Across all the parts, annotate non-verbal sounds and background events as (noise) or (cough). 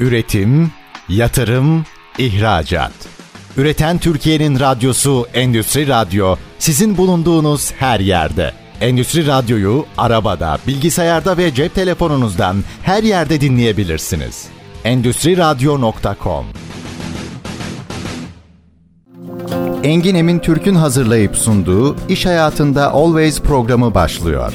Üretim, yatırım, ihracat. Üreten Türkiye'nin radyosu Endüstri Radyo sizin bulunduğunuz her yerde. Endüstri Radyo'yu arabada, bilgisayarda ve cep telefonunuzdan her yerde dinleyebilirsiniz. Endüstri Radyo.com Engin Emin Türk'ün hazırlayıp sunduğu İş Hayatında Always programı başlıyor.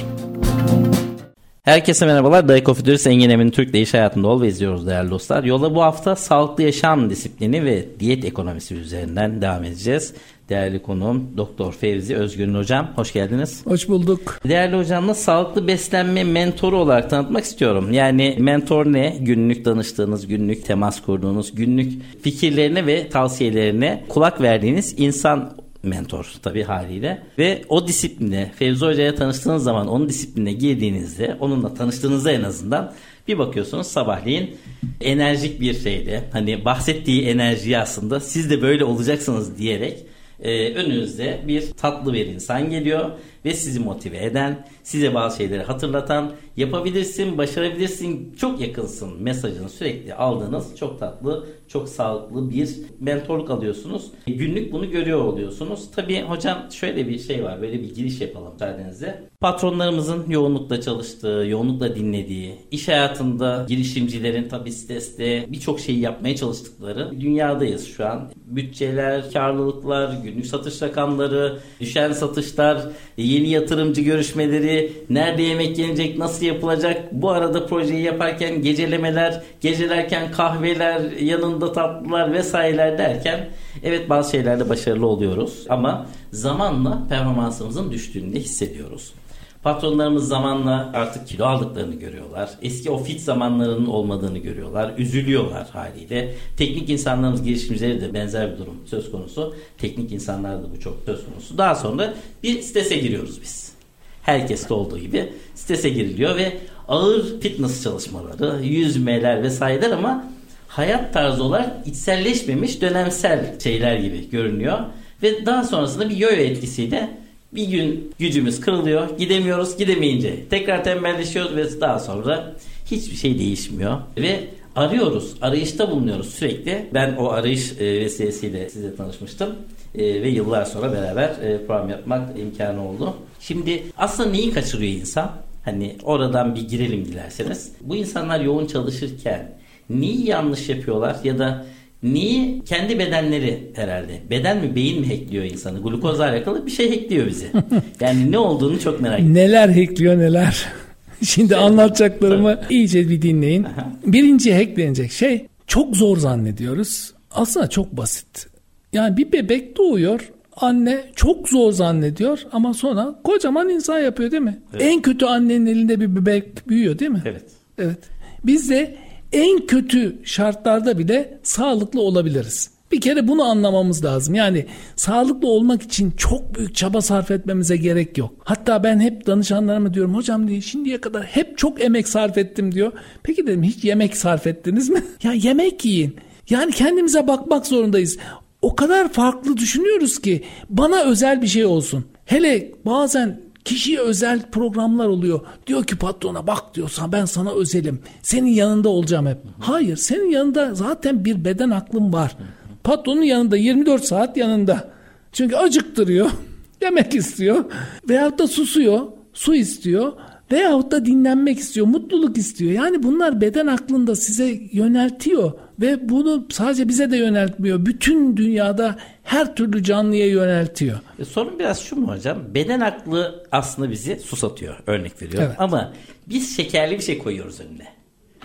Herkese merhabalar. Day Coffee Dürüst Engin Emin Türk'le iş hayatında Always izliyoruz değerli dostlar. Yola bu hafta sağlıklı yaşam disiplini ve diyet ekonomisi üzerinden devam edeceğiz. Değerli konuğum Doktor Fevzi Özgür'ün hocam. Hoş geldiniz. Hoş bulduk. Değerli hocamla sağlıklı beslenme mentoru olarak tanıtmak istiyorum. Yani mentor ne? Günlük danıştığınız, günlük temas kurduğunuz, günlük fikirlerine ve tavsiyelerine kulak verdiğiniz insan mentor tabii haliyle. Ve o disipline Fevzi Hoca'ya tanıştığınız zaman onun disipline girdiğinizde onunla tanıştığınızda en azından bir bakıyorsunuz sabahleyin enerjik bir şeyde hani bahsettiği enerjiyi aslında siz de böyle olacaksınız diyerek e, önünüzde bir tatlı bir insan geliyor ve sizi motive eden, size bazı şeyleri hatırlatan, yapabilirsin, başarabilirsin, çok yakınsın mesajını sürekli aldığınız çok tatlı, çok sağlıklı bir mentorluk alıyorsunuz. Günlük bunu görüyor oluyorsunuz. Tabii hocam şöyle bir şey var, böyle bir giriş yapalım müsaadenizle. Patronlarımızın yoğunlukla çalıştığı, yoğunlukla dinlediği, iş hayatında girişimcilerin tabii streste birçok şeyi yapmaya çalıştıkları dünyadayız şu an. Bütçeler, karlılıklar, günlük satış rakamları, düşen satışlar, yeni yatırımcı görüşmeleri, nerede yemek yenecek, nasıl yapılacak, bu arada projeyi yaparken gecelemeler, gecelerken kahveler, yanında tatlılar vesaireler derken evet bazı şeylerde başarılı oluyoruz ama zamanla performansımızın düştüğünü de hissediyoruz. Patronlarımız zamanla artık kilo aldıklarını görüyorlar. Eski o fit zamanlarının olmadığını görüyorlar. Üzülüyorlar haliyle. Teknik insanlarımız girişimcileri de benzer bir durum söz konusu. Teknik insanlarda da bu çok söz konusu. Daha sonra bir strese giriyoruz biz. Herkeste olduğu gibi strese giriliyor ve ağır fitness çalışmaları, yüzmeler vesaireler ama hayat tarzı olarak içselleşmemiş dönemsel şeyler gibi görünüyor. Ve daha sonrasında bir yo-yo etkisiyle bir gün gücümüz kırılıyor. Gidemiyoruz. Gidemeyince tekrar tembelleşiyoruz ve daha sonra hiçbir şey değişmiyor. Ve arıyoruz. Arayışta bulunuyoruz sürekli. Ben o arayış e, vesilesiyle size tanışmıştım. E, ve yıllar sonra beraber e, program yapmak imkanı oldu. Şimdi aslında neyi kaçırıyor insan? Hani oradan bir girelim dilerseniz. Bu insanlar yoğun çalışırken neyi yanlış yapıyorlar ya da Niye? Kendi bedenleri herhalde. Beden mi beyin mi hackliyor insanı? Glukozla alakalı bir şey hackliyor bizi. (laughs) Yani ne olduğunu çok merak ediyorum. Neler hackliyor neler. (laughs) Şimdi anlatacaklarımı iyice bir dinleyin. Birinci hacklenecek şey çok zor zannediyoruz. Aslında çok basit. Yani bir bebek doğuyor. Anne çok zor zannediyor ama sonra kocaman insan yapıyor değil mi? Evet. En kötü annenin elinde bir bebek büyüyor değil mi? Evet. Evet. Biz de en kötü şartlarda bile sağlıklı olabiliriz. Bir kere bunu anlamamız lazım. Yani sağlıklı olmak için çok büyük çaba sarf etmemize gerek yok. Hatta ben hep danışanlarıma diyorum hocam diye şimdiye kadar hep çok emek sarf ettim diyor. Peki dedim hiç yemek sarf ettiniz mi? (laughs) ya yemek yiyin. Yani kendimize bakmak zorundayız. O kadar farklı düşünüyoruz ki bana özel bir şey olsun. Hele bazen Kişiye özel programlar oluyor. Diyor ki patrona bak diyorsan ben sana özelim. Senin yanında olacağım hep. Hayır senin yanında zaten bir beden aklın var. Patronun yanında 24 saat yanında. Çünkü acıktırıyor. (laughs) Yemek istiyor. Veyahut da susuyor. Su istiyor. Veyahut da dinlenmek istiyor. Mutluluk istiyor. Yani bunlar beden aklında size yöneltiyor. Ve bunu sadece bize de yöneltmiyor. Bütün dünyada her türlü canlıya yöneltiyor. E, sorun biraz şu mu hocam? Beden aklı aslında bizi susatıyor. Örnek veriyor. Evet. Ama biz şekerli bir şey koyuyoruz önüne.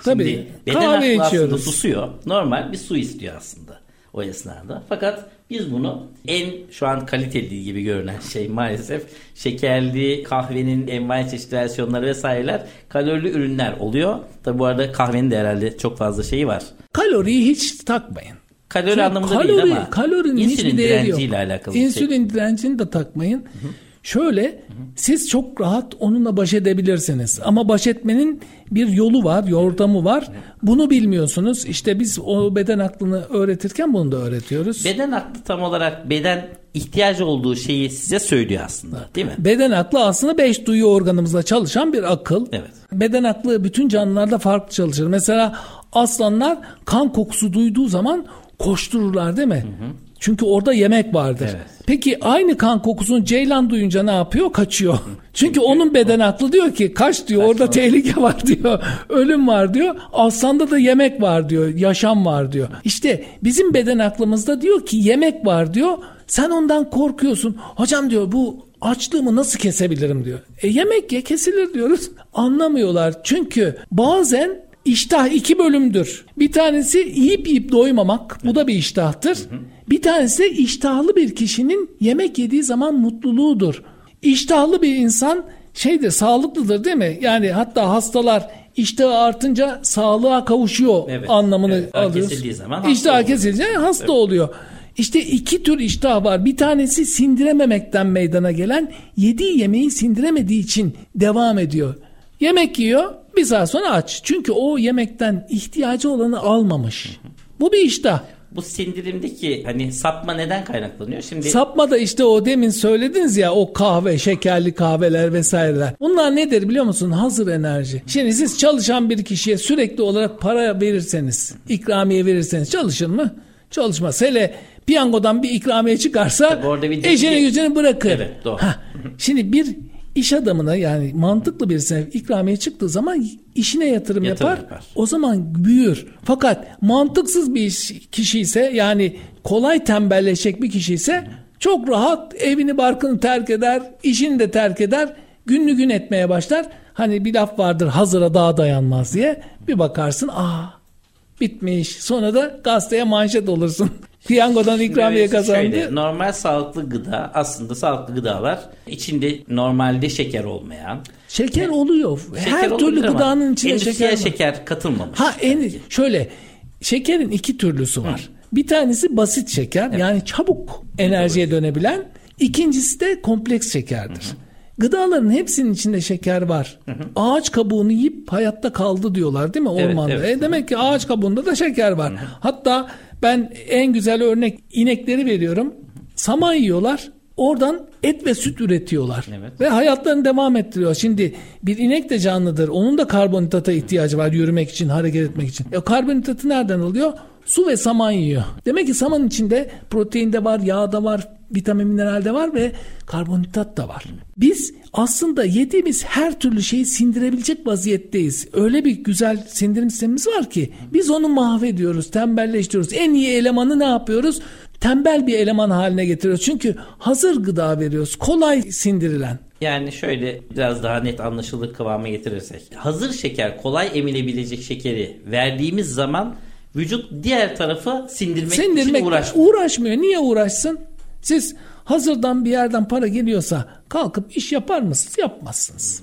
Tabii. Şimdi beden Kahve aklı içiyoruz. aslında susuyor. Normal bir su istiyor aslında o esnada. Fakat biz bunu en şu an kaliteli gibi görünen şey maalesef şekerli kahvenin envai çeşit versiyonları vesaireler kalorili ürünler oluyor. Tabi bu arada kahvenin de herhalde çok fazla şeyi var. Kaloriyi hiç takmayın. Kalori Şimdi anlamında kalori, değil ama kalorinin insülin direnciyle alakalı İnsülin şey. direncini de takmayın. Hı hı. Şöyle hı hı. siz çok rahat onunla baş edebilirsiniz. Ama baş etmenin bir yolu var, yordamı var. Bunu bilmiyorsunuz. İşte biz o beden aklını öğretirken bunu da öğretiyoruz. Beden aklı tam olarak beden ihtiyacı olduğu şeyi size söylüyor aslında değil mi? Beden aklı aslında beş duyu organımızla çalışan bir akıl. Evet. Beden aklı bütün canlılarda farklı çalışır. Mesela aslanlar kan kokusu duyduğu zaman koştururlar değil mi? Çünkü orada yemek vardır. Evet. Peki aynı kan kokusunu ceylan duyunca ne yapıyor? Kaçıyor. (laughs) Çünkü onun beden aklı diyor ki kaç diyor orada tehlike (laughs) var diyor. Ölüm var diyor. Aslanda da yemek var diyor. Yaşam var diyor. İşte bizim beden aklımızda diyor ki yemek var diyor. Sen ondan korkuyorsun. Hocam diyor bu açlığımı nasıl kesebilirim diyor. E yemek ye kesilir diyoruz. Anlamıyorlar. Çünkü bazen İştah iki bölümdür. Bir tanesi yiyip yiyip doymamak. Bu da bir iştahtır. Bir tanesi de iştahlı bir kişinin yemek yediği zaman mutluluğudur. İştahlı bir insan şeydir sağlıklıdır değil mi? Yani hatta hastalar iştahı artınca sağlığa kavuşuyor Evet, anlamını evet. Alıyoruz. kesildiği zaman hasta İştah oluyor. kesilince hasta oluyor. İşte iki tür iştah var. Bir tanesi sindirememekten meydana gelen yediği yemeği sindiremediği için devam ediyor. Yemek yiyor bir saat sonra aç. Çünkü o yemekten ihtiyacı olanı almamış. Bu bir iştah. Bu sindirimdeki hani sapma neden kaynaklanıyor? Şimdi Sapma da işte o demin söylediniz ya o kahve, şekerli kahveler vesaireler. Bunlar nedir biliyor musun? Hazır enerji. Şimdi siz çalışan bir kişiye sürekli olarak para verirseniz, ikramiye verirseniz çalışır mı? Çalışmaz. Hele piyangodan bir ikramiye çıkarsa bir eşini gücünü bırakır. Evet, doğru. Hah, Şimdi bir iş adamına yani mantıklı birisine ikramiye çıktığı zaman işine yatırım, Yatırım yapar, yapar. O zaman büyür. Fakat mantıksız bir iş- kişi ise yani kolay tembelleşecek bir kişi ise çok rahat evini barkını terk eder, işini de terk eder, günlü gün etmeye başlar. Hani bir laf vardır hazıra daha dayanmaz diye. Bir bakarsın aa bitmiş. Sonra da gazeteye manşet olursun. (laughs) Piyangodan ikramiye Evet, kazandı. şöyle, normal sağlıklı gıda aslında sağlıklı gıdalar içinde normalde şeker olmayan Şeker oluyor. şeker Her türlü gıdanın içinde şeker şeker katılmamış. Ha en şöyle şekerin iki türlüsü var. Bir tanesi basit şeker yani çabuk enerjiye dönebilen. İkincisi de kompleks şekerdir. Gıdaların hepsinin içinde şeker var. Ağaç kabuğunu yiyip hayatta kaldı diyorlar değil mi Evet, ormanda? evet. E demek ki ağaç kabuğunda da şeker var. Hatta ben en güzel örnek inekleri veriyorum. Saman yiyorlar. Oradan et ve süt üretiyorlar. Evet. Ve hayatlarını devam ettiriyor. Şimdi bir inek de canlıdır. Onun da karbonhidrata ihtiyacı var yürümek için, hareket etmek için. E, karbonhidratı nereden alıyor? Su ve saman yiyor. Demek ki saman içinde protein de var, yağ da var, vitamin mineral de var ve karbonhidrat da var. Biz aslında yediğimiz her türlü şeyi sindirebilecek vaziyetteyiz. Öyle bir güzel sindirim sistemimiz var ki biz onu mahvediyoruz, tembelleştiriyoruz. En iyi elemanı ne yapıyoruz? Tembel bir eleman haline getiriyoruz. Çünkü hazır gıda veriyoruz. Kolay sindirilen. Yani şöyle biraz daha net anlaşılır kıvama getirirsek. Hazır şeker, kolay emilebilecek şekeri verdiğimiz zaman vücut diğer tarafı sindirmek, Sindirmek için uğraşmıyor. uğraşmıyor. Niye uğraşsın? Siz hazırdan bir yerden para geliyorsa kalkıp iş yapar mısınız? Yapmazsınız.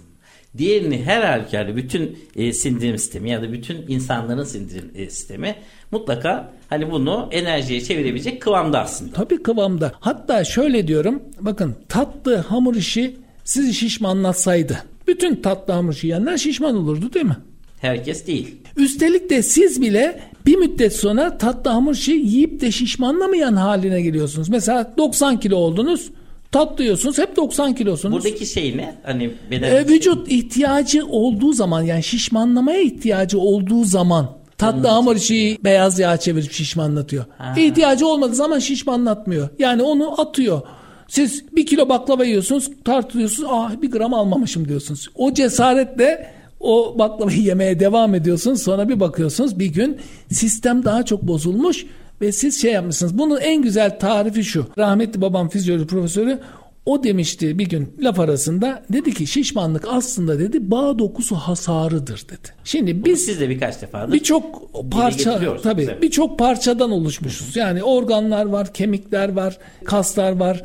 Diğerini her halükarda bütün e, sindirim sistemi ya da bütün insanların sindirim e, sistemi mutlaka hani bunu enerjiye çevirebilecek kıvamda aslında. Tabii kıvamda. Hatta şöyle diyorum. Bakın tatlı hamur işi sizi şişmanlatsaydı. Bütün tatlı hamur işi yiyenler şişman olurdu değil mi? Herkes değil. Üstelik de siz bile bir müddet sonra tatlı hamur işi yiyip de şişmanlamayan haline geliyorsunuz. Mesela 90 kilo oldunuz. Tatlı yiyorsunuz hep 90 kilosunuz. Buradaki şey ne? Hani beden E, vücut ihtiyacı olduğu zaman yani şişmanlamaya ihtiyacı olduğu zaman tatlı hamur işi beyaz yağ çevirip şişmanlatıyor. İhtiyacı olmadığı zaman şişmanlatmıyor. Yani onu atıyor. Siz bir kilo baklava yiyorsunuz tartıyorsunuz ah bir gram almamışım diyorsunuz. O cesaretle o baklavayı (laughs) yemeye devam ediyorsunuz sonra bir bakıyorsunuz bir gün sistem daha çok bozulmuş ve siz şey yapmışsınız. Bunun en güzel tarifi şu. Rahmetli babam fizyoloji profesörü o demişti bir gün laf arasında dedi ki şişmanlık aslında dedi bağ dokusu hasarıdır dedi. Şimdi biz Siz de birkaç defadır birçok parça tabii birçok parçadan oluşmuşuz. Yani organlar var, kemikler var, kaslar var.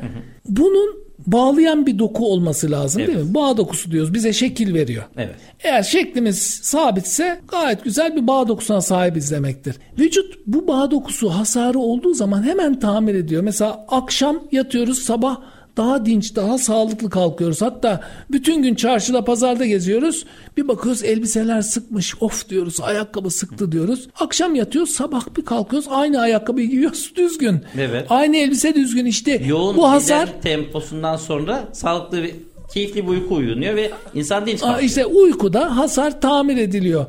Bunun bağlayan bir doku olması lazım değil Evet. mi? Bağ dokusu diyoruz. Bize şekil veriyor. Evet. Eğer şeklimiz sabitse gayet güzel bir bağ dokusuna sahibiz demektir. Vücut bu bağ dokusu hasarı olduğu zaman hemen tamir ediyor. Mesela akşam yatıyoruz sabah daha dinç, daha sağlıklı kalkıyoruz. Hatta bütün gün çarşıda, pazarda geziyoruz. Bir bakıyoruz elbiseler sıkmış. Of diyoruz, ayakkabı sıktı diyoruz. Akşam yatıyoruz, sabah bir kalkıyoruz. Aynı ayakkabıyı giyiyoruz (laughs) düzgün. Evet. Aynı elbise düzgün işte. Yoğun bu hasar temposundan sonra sağlıklı ve keyifli bir uyku uyunuyor ve insan dinç kalkıyor. işte uykuda hasar tamir ediliyor.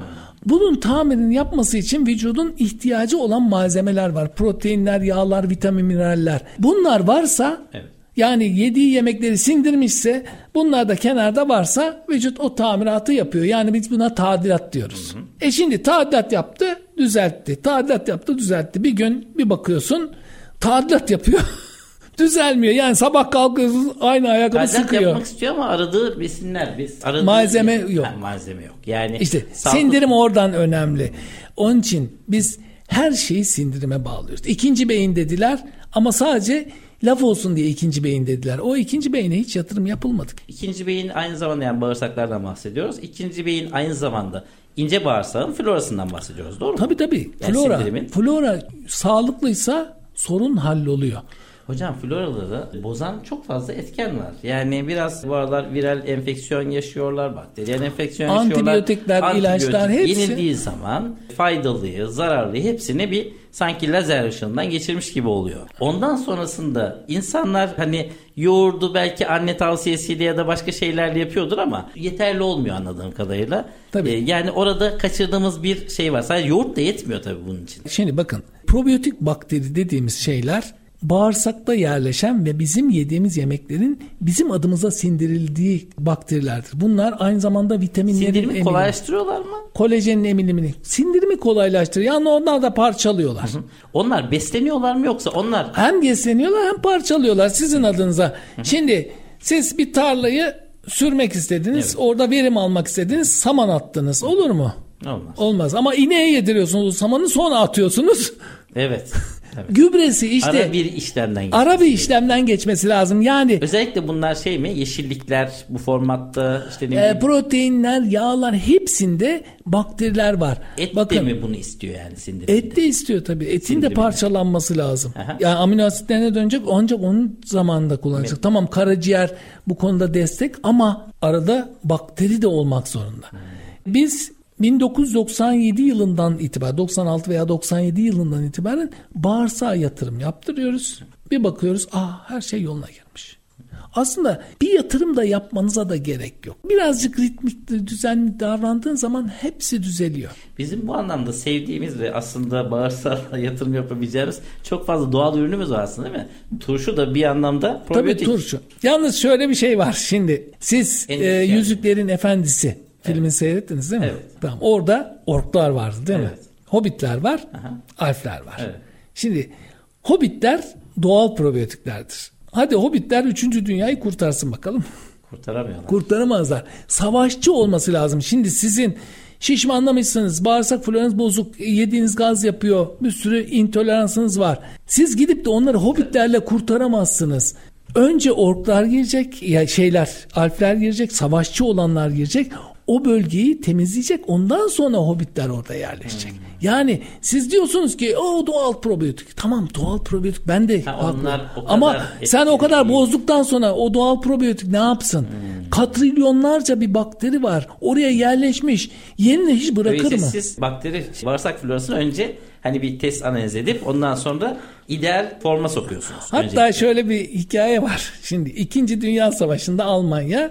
Bunun tamirini yapması için vücudun ihtiyacı olan malzemeler var. Proteinler, yağlar, vitamin, mineraller. Bunlar varsa Evet. Yani yediği yemekleri sindirmişse bunlar da kenarda varsa vücut o tamiratı yapıyor. Yani biz buna tadilat diyoruz. E şimdi tadilat yaptı, düzeltti. Tadilat yaptı, düzeltti. Bir gün bir bakıyorsun tadilat yapıyor. (laughs) Düzelmiyor. Yani sabah kalkıyorsun aynı ayakkabı Tadilat sıkıyor. yapmak istiyor ama aradığı besinler biz aradığı Malzeme yok. Ha, malzeme yok. Yani İşte sağlıklı- sindirim oradan önemli. Onun için biz her şeyi sindirime bağlıyoruz. İkinci beyin dediler ama sadece laf olsun diye ikinci beyin dediler. O ikinci beyine hiç yatırım yapılmadı. İkinci beyin aynı zamanda yani bağırsaklardan bahsediyoruz. İkinci beyin aynı zamanda ince bağırsağın florasından bahsediyoruz. Doğru mu? Tabii tabii. Yani Flora, sindirimin- flora sağlıklıysa sorun halloluyor. Hocam floraları bozan çok fazla etken var. Yani biraz bu aralar viral enfeksiyon yaşıyorlar, bakteriyel enfeksiyon yaşıyorlar. Antibiyotikler, ilaçlar, hepsi- Yenildiği zaman faydalıyı, zararlıyı hepsini bir sanki lazer ışığından geçirmiş gibi oluyor. Ondan sonrasında insanlar hani yoğurdu belki anne tavsiyesiyle ya da başka şeylerle yapıyordur ama yeterli olmuyor anladığım kadarıyla. Tabii. Ee, yani orada kaçırdığımız bir şey var. Sadece yoğurt da yetmiyor tabii bunun için. Şimdi bakın probiyotik bakteri dediğimiz şeyler bağırsakta yerleşen ve bizim yediğimiz yemeklerin bizim adımıza sindirildiği bakterilerdir. Bunlar aynı zamanda vitaminlerin Sindirimi emilimi, kolaylaştırıyorlar mı? kolajenin emilimini, sindirimi kolaylaştırıyor. Yani onlar da parçalıyorlar. Onlar besleniyorlar mı yoksa onlar Hem besleniyorlar hem parçalıyorlar sizin adınıza. Şimdi siz bir tarlayı sürmek istediniz. Orada verim almak istediniz. Saman attınız. Olur mu? olmaz? Olmaz. Ama ineğe yediriyorsunuz o samanı sonra atıyorsunuz. Evet. (laughs) Gübresi işte Ara bir işlemden geçiyor. ara bir işlemden geçmesi lazım. Yani Özellikle bunlar şey mi? Yeşillikler bu formatta işte ne e, proteinler, yağlar hepsinde bakteriler var. et Bakın de mi bunu istiyor yani sindirim? Et de istiyor tabii. Etin de Sindirimini. parçalanması lazım. Aha. Yani amino asitlerine dönecek ancak onun zamanında kullanacak. Tamam karaciğer bu konuda destek ama arada bakteri de olmak zorunda. Biz 1997 yılından itibaren 96 veya 97 yılından itibaren bağırsağa yatırım yaptırıyoruz. Bir bakıyoruz ah her şey yoluna girmiş. Aslında bir yatırım da yapmanıza da gerek yok. Birazcık ritmik düzenli davrandığın zaman hepsi düzeliyor. Bizim bu anlamda sevdiğimiz ve aslında bağırsağa (laughs) yatırım yapabileceğimiz çok fazla doğal ürünümüz var aslında değil mi? Turşu da bir anlamda Tabii probiyotik. turşu. Yalnız şöyle bir şey var şimdi. Siz e, yani. Yüzüklerin Efendisi filmini seyrettiniz değil mi? Evet. Tamam. Orada orklar vardı değil mi? Evet. Hobbitler var, Aha. alfler var. Evet. Şimdi hobbitler doğal probiyotiklerdir. Hadi hobbitler 3. dünyayı kurtarsın bakalım. Kurtaramıyorlar. Kurtaramazlar. Savaşçı olması lazım. Şimdi sizin şişmanlamışsınız, bağırsak floranız bozuk, yediğiniz gaz yapıyor, bir sürü intoleransınız var. Siz gidip de onları hobbitlerle kurtaramazsınız. Önce orklar girecek, ya şeyler, alfler girecek, savaşçı olanlar girecek. O bölgeyi temizleyecek. Ondan sonra hobbitler orada yerleşecek. Yani siz diyorsunuz ki o doğal probiyotik. Tamam doğal probiyotik ben de Ha, haklı. onlar Ama sen o kadar değil. bozduktan sonra o doğal probiyotik ne yapsın? Katrilyonlarca bir bakteri var. Oraya yerleşmiş. Yerine hiç bırakır Öyleyse mı? siz bakteri bağırsak florasını önce hani bir test analiz edip ondan sonra ideal forma sokuyorsunuz. Hatta Öncelikle. şöyle bir hikaye var. Şimdi 2. Dünya Savaşı'nda Almanya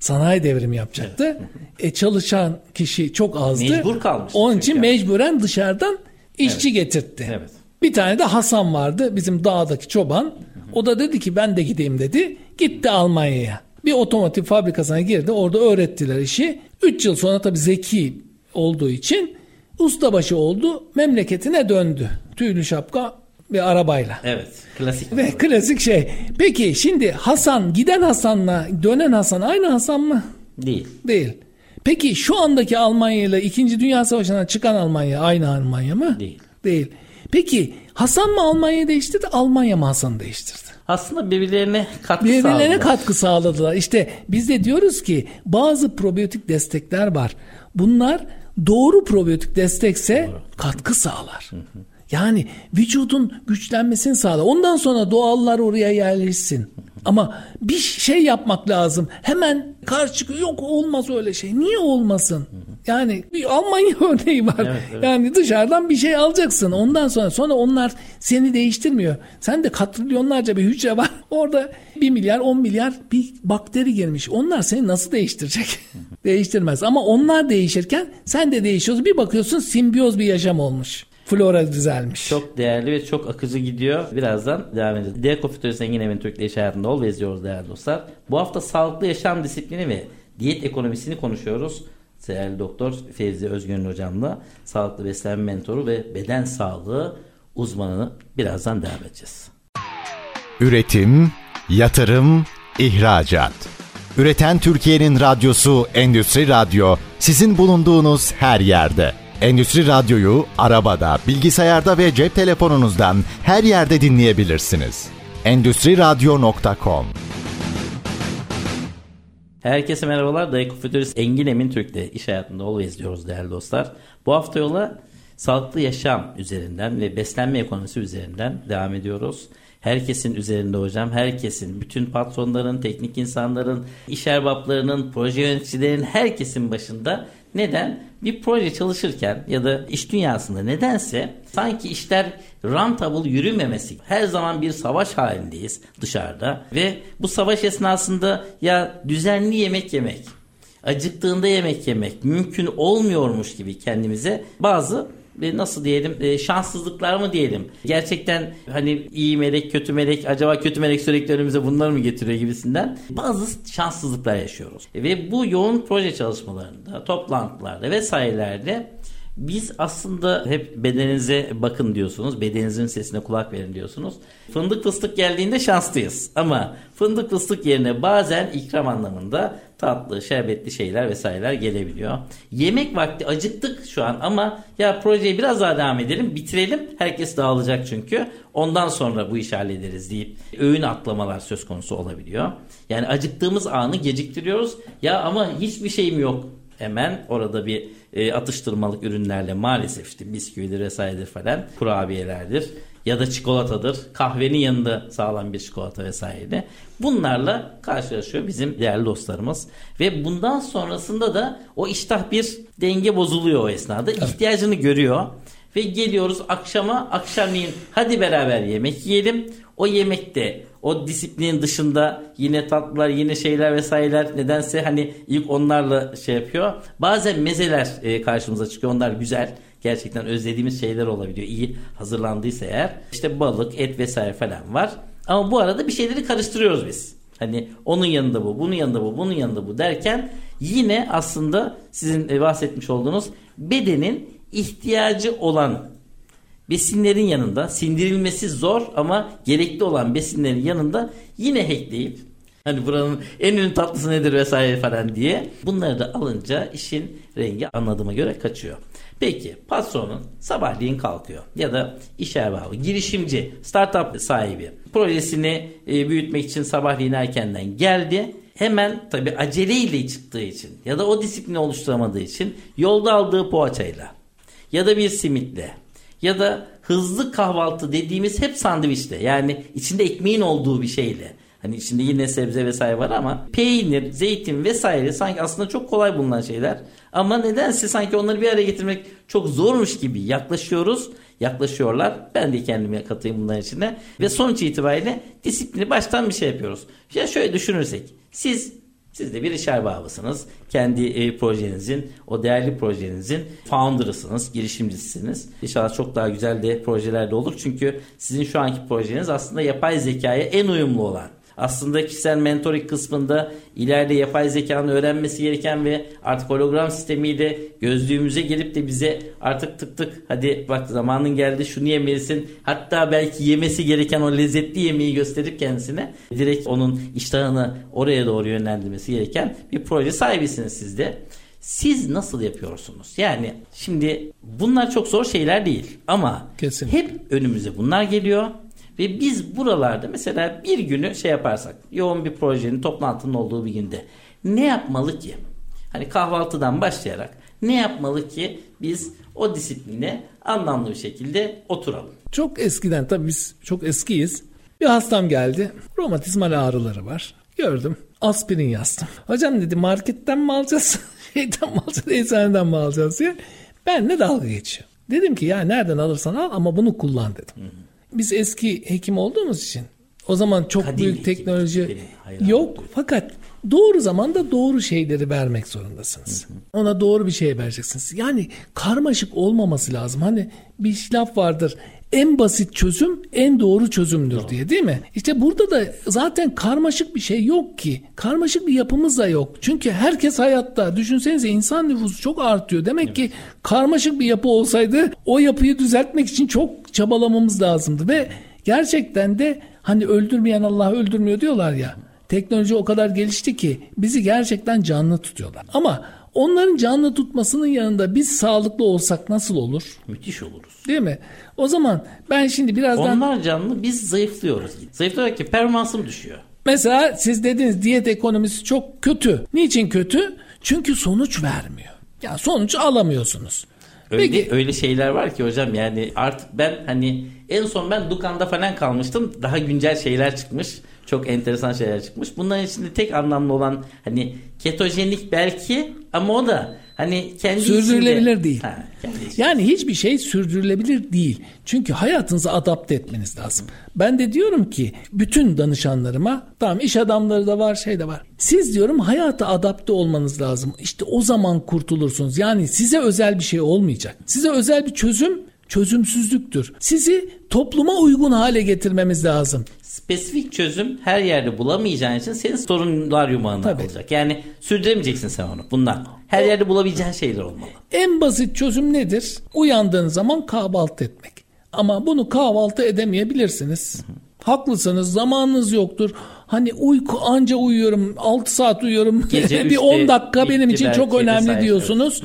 sanayi devrimi yapacaktı. E, çalışan kişi çok azdı. Mecbur kalmış Onun için çünkü. mecburen dışarıdan işçi getirtti. Evet. Bir tane de Hasan vardı bizim dağdaki çoban. O da dedi ki ben de gideyim dedi. Gitti Almanya'ya. Bir otomotiv fabrikasına girdi. Orada öğrettiler işi. 3 yıl sonra tabii zeki olduğu için ustabaşı oldu. Memleketine döndü. Tüylü şapka ve arabayla. Evet. Klasik. Ve klasik şey. Peki şimdi Hasan giden Hasan'la dönen Hasan aynı Hasan mı? Değil. Değil. Peki şu andaki Almanya ile 2. Dünya Savaşı'ndan çıkan Almanya aynı Almanya mı? Değil. Değil. Peki Hasan mı Almanya'yı değiştirdi, Almanya mı Hasan'ı değiştirdi? Aslında birbirlerine katkı Birbirlerine sağlıyorlar. katkı sağladılar. İşte biz de diyoruz ki bazı probiyotik destekler var. Bunlar doğru probiyotik destekse katkı sağlar. Yani vücudun güçlenmesini sağlar. Ondan sonra doğallar oraya yerleşsin. Ama bir şey yapmak lazım. Hemen karşı çıkıyor. Yok olmaz öyle şey. Niye olmasın? Yani bir Almanya (laughs) örneği var. Evet, evet. Yani dışarıdan bir şey alacaksın. Ondan sonra sonra onlar seni değiştirmiyor. Sen de katrilyonlarca bir hücre var. (laughs) Orada 1 milyar 10 milyar bir bakteri girmiş. Onlar seni nasıl değiştirecek? (laughs) Değiştirmez. Ama onlar değişirken sen de değişiyorsun. Bir bakıyorsun simbiyoz bir yaşam olmuş flora düzelmiş. Çok değerli ve çok akıcı gidiyor. Birazdan devam edeceğiz. Diğer Konfitörü Zengin Evin Türk'le iş hayatında ol ve izliyoruz değerli dostlar. Bu hafta sağlıklı yaşam disiplini ve diyet ekonomisini konuşuyoruz. Değerli Doktor Fevzi Özgün hocamla sağlıklı beslenme mentoru ve beden sağlığı uzmanını birazdan devam edeceğiz. Üretim, yatırım, ihracat. Üreten Türkiye'nin radyosu Endüstri Radyo sizin bulunduğunuz her yerde. Endüstri Radyo'yu arabada, bilgisayarda ve cep telefonunuzdan her yerde dinleyebilirsiniz. Endüstri Radyo.com Herkese merhabalar. Dayık Fütürist Engin Emin Türk'te iş hayatında always diyoruz değerli dostlar. Bu hafta yola sağlıklı yaşam üzerinden ve beslenme ekonomisi üzerinden devam ediyoruz. Herkesin üzerinde hocam, herkesin, bütün patronların, teknik insanların, iş erbaplarının, proje yöneticilerin herkesin başında neden? Bir proje çalışırken ya da iş dünyasında nedense sanki işler rentable yürümemesi. Her zaman bir savaş halindeyiz dışarıda ve bu savaş esnasında ya düzenli yemek yemek, acıktığında yemek yemek mümkün olmuyormuş gibi kendimize bazı nasıl diyelim e, şanssızlıklar mı diyelim. Gerçekten hani iyi melek kötü melek acaba kötü melek sürekli önümüze bunları mı getiriyor gibisinden bazı şanssızlıklar yaşıyoruz. Ve bu yoğun proje çalışmalarında, toplantılarda vesairelerde biz aslında hep bedeninize bakın diyorsunuz. Bedeninizin sesine kulak verin diyorsunuz. Fındık fıstık geldiğinde şanslıyız. Ama fındık fıstık yerine bazen ikram anlamında tatlı, şerbetli şeyler vesaireler gelebiliyor. Yemek vakti acıktık şu an ama ya projeyi biraz daha devam edelim, bitirelim. Herkes dağılacak çünkü. Ondan sonra bu işi hallederiz deyip öğün atlamalar söz konusu olabiliyor. Yani acıktığımız anı geciktiriyoruz. Ya ama hiçbir şeyim yok. Hemen orada bir e, atıştırmalık ürünlerle maalesef işte bisküvidir vesairedir falan kurabiyelerdir ya da çikolatadır. Kahvenin yanında sağlam bir çikolata vesaire. Bunlarla karşılaşıyor bizim değerli dostlarımız. Ve bundan sonrasında da o iştah bir denge bozuluyor o esnada. Evet. İhtiyacını görüyor. Ve geliyoruz akşama akşamleyin hadi beraber yemek yiyelim. O yemekte o disiplinin dışında yine tatlılar yine şeyler vesaireler nedense hani ilk onlarla şey yapıyor. Bazen mezeler e, karşımıza çıkıyor onlar güzel gerçekten özlediğimiz şeyler olabiliyor. İyi hazırlandıysa eğer. İşte balık, et vesaire falan var. Ama bu arada bir şeyleri karıştırıyoruz biz. Hani onun yanında bu, bunun yanında bu, bunun yanında bu derken yine aslında sizin e, bahsetmiş olduğunuz bedenin ihtiyacı olan besinlerin yanında sindirilmesi zor ama gerekli olan besinlerin yanında yine hackleyip Hani buranın en ünlü tatlısı nedir vesaire falan diye. Bunları da alınca işin rengi anladığıma göre kaçıyor. Peki patronun sabahleyin kalkıyor ya da iş erbabı, girişimci, startup sahibi projesini e, büyütmek için sabahleyin erkenden geldi. Hemen tabi aceleyle çıktığı için ya da o disiplini oluşturamadığı için yolda aldığı poğaçayla ya da bir simitle ya da hızlı kahvaltı dediğimiz hep sandviçle yani içinde ekmeğin olduğu bir şeyle Hani içinde yine sebze vesaire var ama peynir, zeytin vesaire sanki aslında çok kolay bulunan şeyler. Ama nedense sanki onları bir araya getirmek çok zormuş gibi yaklaşıyoruz. Yaklaşıyorlar. Ben de kendime katayım bunların içine. Ve sonuç itibariyle disiplini baştan bir şey yapıyoruz. Ya şöyle düşünürsek. Siz siz de bir iş erbabısınız. Kendi e, projenizin, o değerli projenizin founder'ısınız, girişimcisiniz. İnşallah çok daha güzel de projeler de olur. Çünkü sizin şu anki projeniz aslında yapay zekaya en uyumlu olan aslında kişisel mentoring kısmında ileride yapay zekanın öğrenmesi gereken ve artık hologram sistemiyle gözlüğümüze gelip de bize artık tık tık hadi bak zamanın geldi şunu yemelisin. Hatta belki yemesi gereken o lezzetli yemeği gösterip kendisine direkt onun iştahını oraya doğru yönlendirmesi gereken bir proje sahibisiniz siz de. Siz nasıl yapıyorsunuz? Yani şimdi bunlar çok zor şeyler değil ama Kesin. hep önümüze bunlar geliyor ve biz buralarda mesela bir günü şey yaparsak yoğun bir projenin toplantının olduğu bir günde ne yapmalı ki? Hani kahvaltıdan başlayarak ne yapmalı ki biz o disipline anlamlı bir şekilde oturalım. Çok eskiden tabii biz çok eskiyiz. Bir hastam geldi. Romatizmal ağrıları var. Gördüm. Aspirin yazdım. Hocam dedi marketten mi alacağız? (laughs) Şeyden mi alacağız? Eczaneden mi alacağız diye. Ben de dalga geçiyor. Dedim ki ya nereden alırsan al ama bunu kullan dedim. Biz eski hekim olduğumuz için o zaman çok Kadim büyük teknoloji yok fakat doğru zamanda doğru şeyleri vermek zorundasınız. Ona doğru bir şey vereceksiniz. Yani karmaşık olmaması lazım. Hani bir laf vardır. En basit çözüm en doğru çözümdür diye değil mi? İşte burada da zaten karmaşık bir şey yok ki. Karmaşık bir yapımız da yok. Çünkü herkes hayatta. Düşünsenize insan nüfusu çok artıyor. Demek ki karmaşık bir yapı olsaydı o yapıyı düzeltmek için çok çabalamamız lazımdı. Ve gerçekten de hani öldürmeyen Allah öldürmüyor diyorlar ya. Teknoloji o kadar gelişti ki bizi gerçekten canlı tutuyorlar. Ama onların canlı tutmasının yanında biz sağlıklı olsak nasıl olur? Müthiş oluruz. Değil mi? O zaman ben şimdi birazdan Onlar canlı biz zayıflıyoruz. Zayıflayarak ki performansım düşüyor. mesela siz dediniz diyet ekonomisi çok kötü. Niçin kötü? Çünkü sonuç vermiyor. Ya sonuç alamıyorsunuz. Öyle, Peki öyle şeyler var ki hocam yani artık ben hani en son ben Dukan'da falan kalmıştım. Daha güncel şeyler çıkmış. Çok enteresan şeyler çıkmış. Bunların içinde tek anlamlı olan hani ketojenik belki ama o da hani kendi Sürdürülebilir içinde- değil. Ha, kendi içinde. Yani hiçbir şey sürdürülebilir değil. Çünkü hayatınızı adapte etmeniz lazım. Ben de diyorum ki bütün danışanlarıma tamam iş adamları da var şey de var. Siz diyorum hayata adapte olmanız lazım. İşte o zaman kurtulursunuz. Yani size özel bir şey olmayacak. Size özel bir çözüm çözümsüzlüktür. Sizi topluma uygun hale getirmemiz lazım. Spesifik çözüm her yerde bulamayacağın için senin sorunlar yumağına Tabii. olacak. Yani sürdüremeyeceksin sen onu bundan. Her yerde bulabileceğin şeyler olmalı. En basit çözüm nedir? Uyandığın zaman kahvaltı etmek. Ama bunu kahvaltı edemeyebilirsiniz. Haklısınız zamanınız yoktur. Hani uyku anca uyuyorum 6 saat uyuyorum (laughs) bir üçte 10 dakika benim için çok önemli diyorsunuz.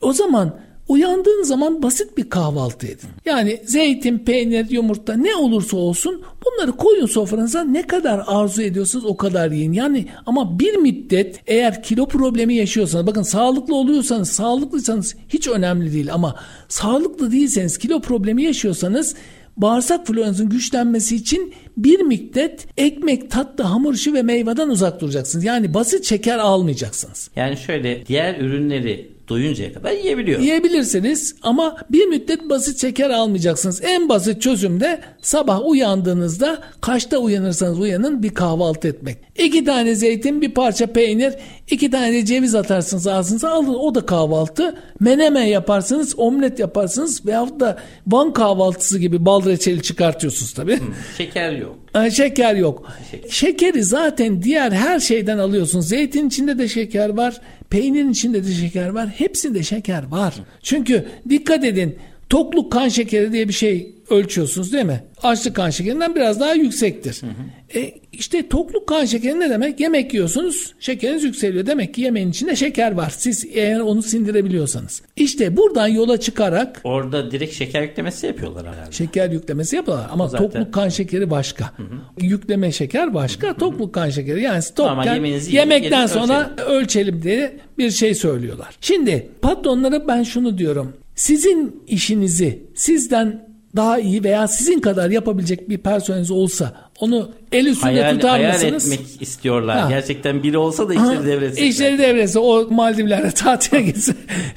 O zaman uyandığın zaman basit bir kahvaltı edin. Yani zeytin, peynir, yumurta ne olursa olsun bunları koyun sofranıza ne kadar arzu ediyorsanız o kadar yiyin. Yani ama bir müddet eğer kilo problemi yaşıyorsanız bakın sağlıklı oluyorsanız sağlıklıysanız hiç önemli değil ama sağlıklı değilseniz kilo problemi yaşıyorsanız bağırsak floranızın güçlenmesi için bir müddet ekmek, tatlı, hamur işi ve meyveden uzak duracaksınız. Yani basit şeker almayacaksınız. Yani şöyle diğer ürünleri doyuncaya kadar yiyebiliyor. Yiyebilirsiniz ama bir müddet basit şeker almayacaksınız. En basit çözüm de sabah uyandığınızda kaçta uyanırsanız uyanın bir kahvaltı etmek. İki tane zeytin, bir parça peynir, iki tane de ceviz atarsınız ağzınıza alın o da kahvaltı. Menemen yaparsınız, omlet yaparsınız veyahut da Van kahvaltısı gibi bal reçeli çıkartıyorsunuz tabii. Şeker yok. Şeker yok. Şeker. Şekeri zaten diğer her şeyden alıyorsun. Zeytin içinde de şeker var. Peynirin içinde de şeker var. Hepsinde şeker var. Çünkü dikkat edin. Tokluk kan şekeri diye bir şey ölçüyorsunuz değil mi? Açlık kan şekerinden biraz daha yüksektir. E, işte tokluk kan şekeri ne demek? Yemek yiyorsunuz, şekeriniz yükseliyor. Demek ki yemeğin içinde şeker var. Siz eğer onu sindirebiliyorsanız. İşte buradan yola çıkarak Orada direkt şeker yüklemesi yapıyorlar herhalde. şeker yüklemesi yapıyorlar ama zaten- tokluk kan şekeri başka. Yükleme şeker başka, tokluk kan şekeri. Yani yemeğinizi yemekten sonra ölçelim. diye bir şey söylüyorlar. Şimdi patronlara ben şunu diyorum. Sizin işinizi sizden daha iyi veya sizin kadar yapabilecek bir personeliniz olsa onu el üstünde Hayal, tutar hayal mısınız? etmek istiyorlar. Ha. Gerçekten biri olsa da işleri devresi. İşleri devresi o Maldivler'de tatile (laughs) gitse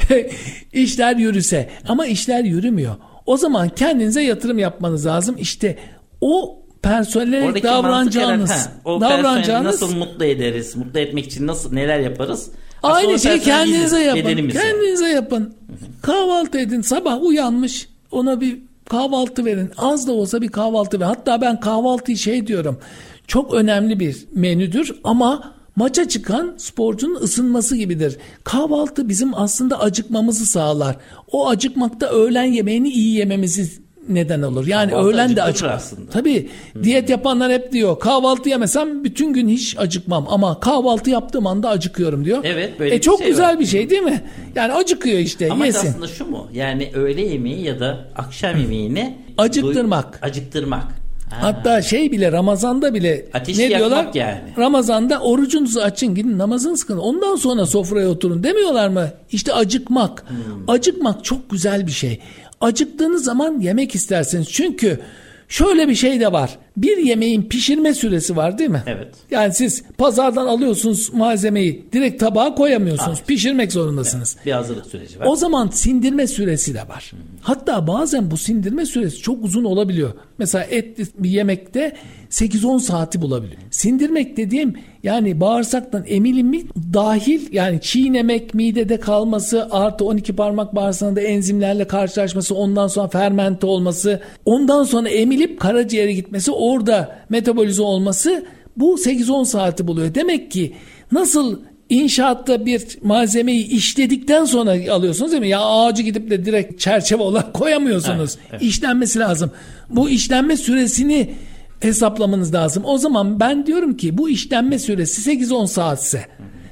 (laughs) işler yürüse ama işler yürümüyor. O zaman kendinize yatırım yapmanız lazım. İşte o personele Oradaki davranacağınız herhalde, ha, o davranacağınız nasıl mutlu ederiz? Mutlu etmek için nasıl neler yaparız? Aynı şeyi kendinize biziz, yapın. bedenimiz yani. Kendinize yapın. Kahvaltı edin. Sabah uyanmış ona bir kahvaltı verin. Az da olsa bir kahvaltı verin. Hatta ben kahvaltıyı şey diyorum. Çok önemli bir menüdür ama maça çıkan sporcunun ısınması gibidir. Kahvaltı bizim aslında acıkmamızı sağlar. O acıkmakta öğlen yemeğini iyi yememizi neden olur. Yani Kahvaltı öğlen de acıktırır acık. aslında. Tabii diyet yapanlar hep diyor kahvaltı yemesem bütün gün hiç acıkmam ama kahvaltı yaptığım anda acıkıyorum diyor. Evet, böyle e, bir çok şey güzel var. bir şey değil mi? Yani acıkıyor işte Ama yesin. aslında şu mu? Yani öğle yemeği ya da akşam yemeğini Acıktırmak. acıktırmak. Ha. Hatta şey bile Ramazan'da bile Ateşi ne diyorlar? yani. Ramazan'da orucunuzu açın gidin namazınızı kılın. Ondan sonra sofraya oturun demiyorlar mı? İşte acıkmak. Hmm. Acıkmak çok güzel bir şey. Acıktığınız zaman yemek istersiniz. Çünkü şöyle bir şey de var. Bir yemeğin pişirme süresi var değil mi? Evet. Yani siz pazardan alıyorsunuz malzemeyi direkt tabağa koyamıyorsunuz. Hayır. Pişirmek zorundasınız. Bir hazırlık süreci var. O zaman sindirme süresi de var. Hatta bazen bu sindirme süresi çok uzun olabiliyor. Mesela et bir yemekte 8-10 saati bulabiliyor. Sindirmek dediğim yani bağırsaktan emilimi dahil yani çiğnemek, midede kalması, artı 12 parmak bağırsağında enzimlerle karşılaşması, ondan sonra fermente olması, ondan sonra emilip karaciğere gitmesi, orada metabolize olması bu 8-10 saati buluyor. Demek ki nasıl İnşaatta bir malzemeyi işledikten sonra alıyorsunuz değil mi? Ya ağacı gidip de direkt çerçeve olarak (laughs) koyamıyorsunuz. Evet, evet. İşlenmesi lazım. Bu işlenme süresini hesaplamanız lazım. O zaman ben diyorum ki bu işlenme süresi 8-10 saatse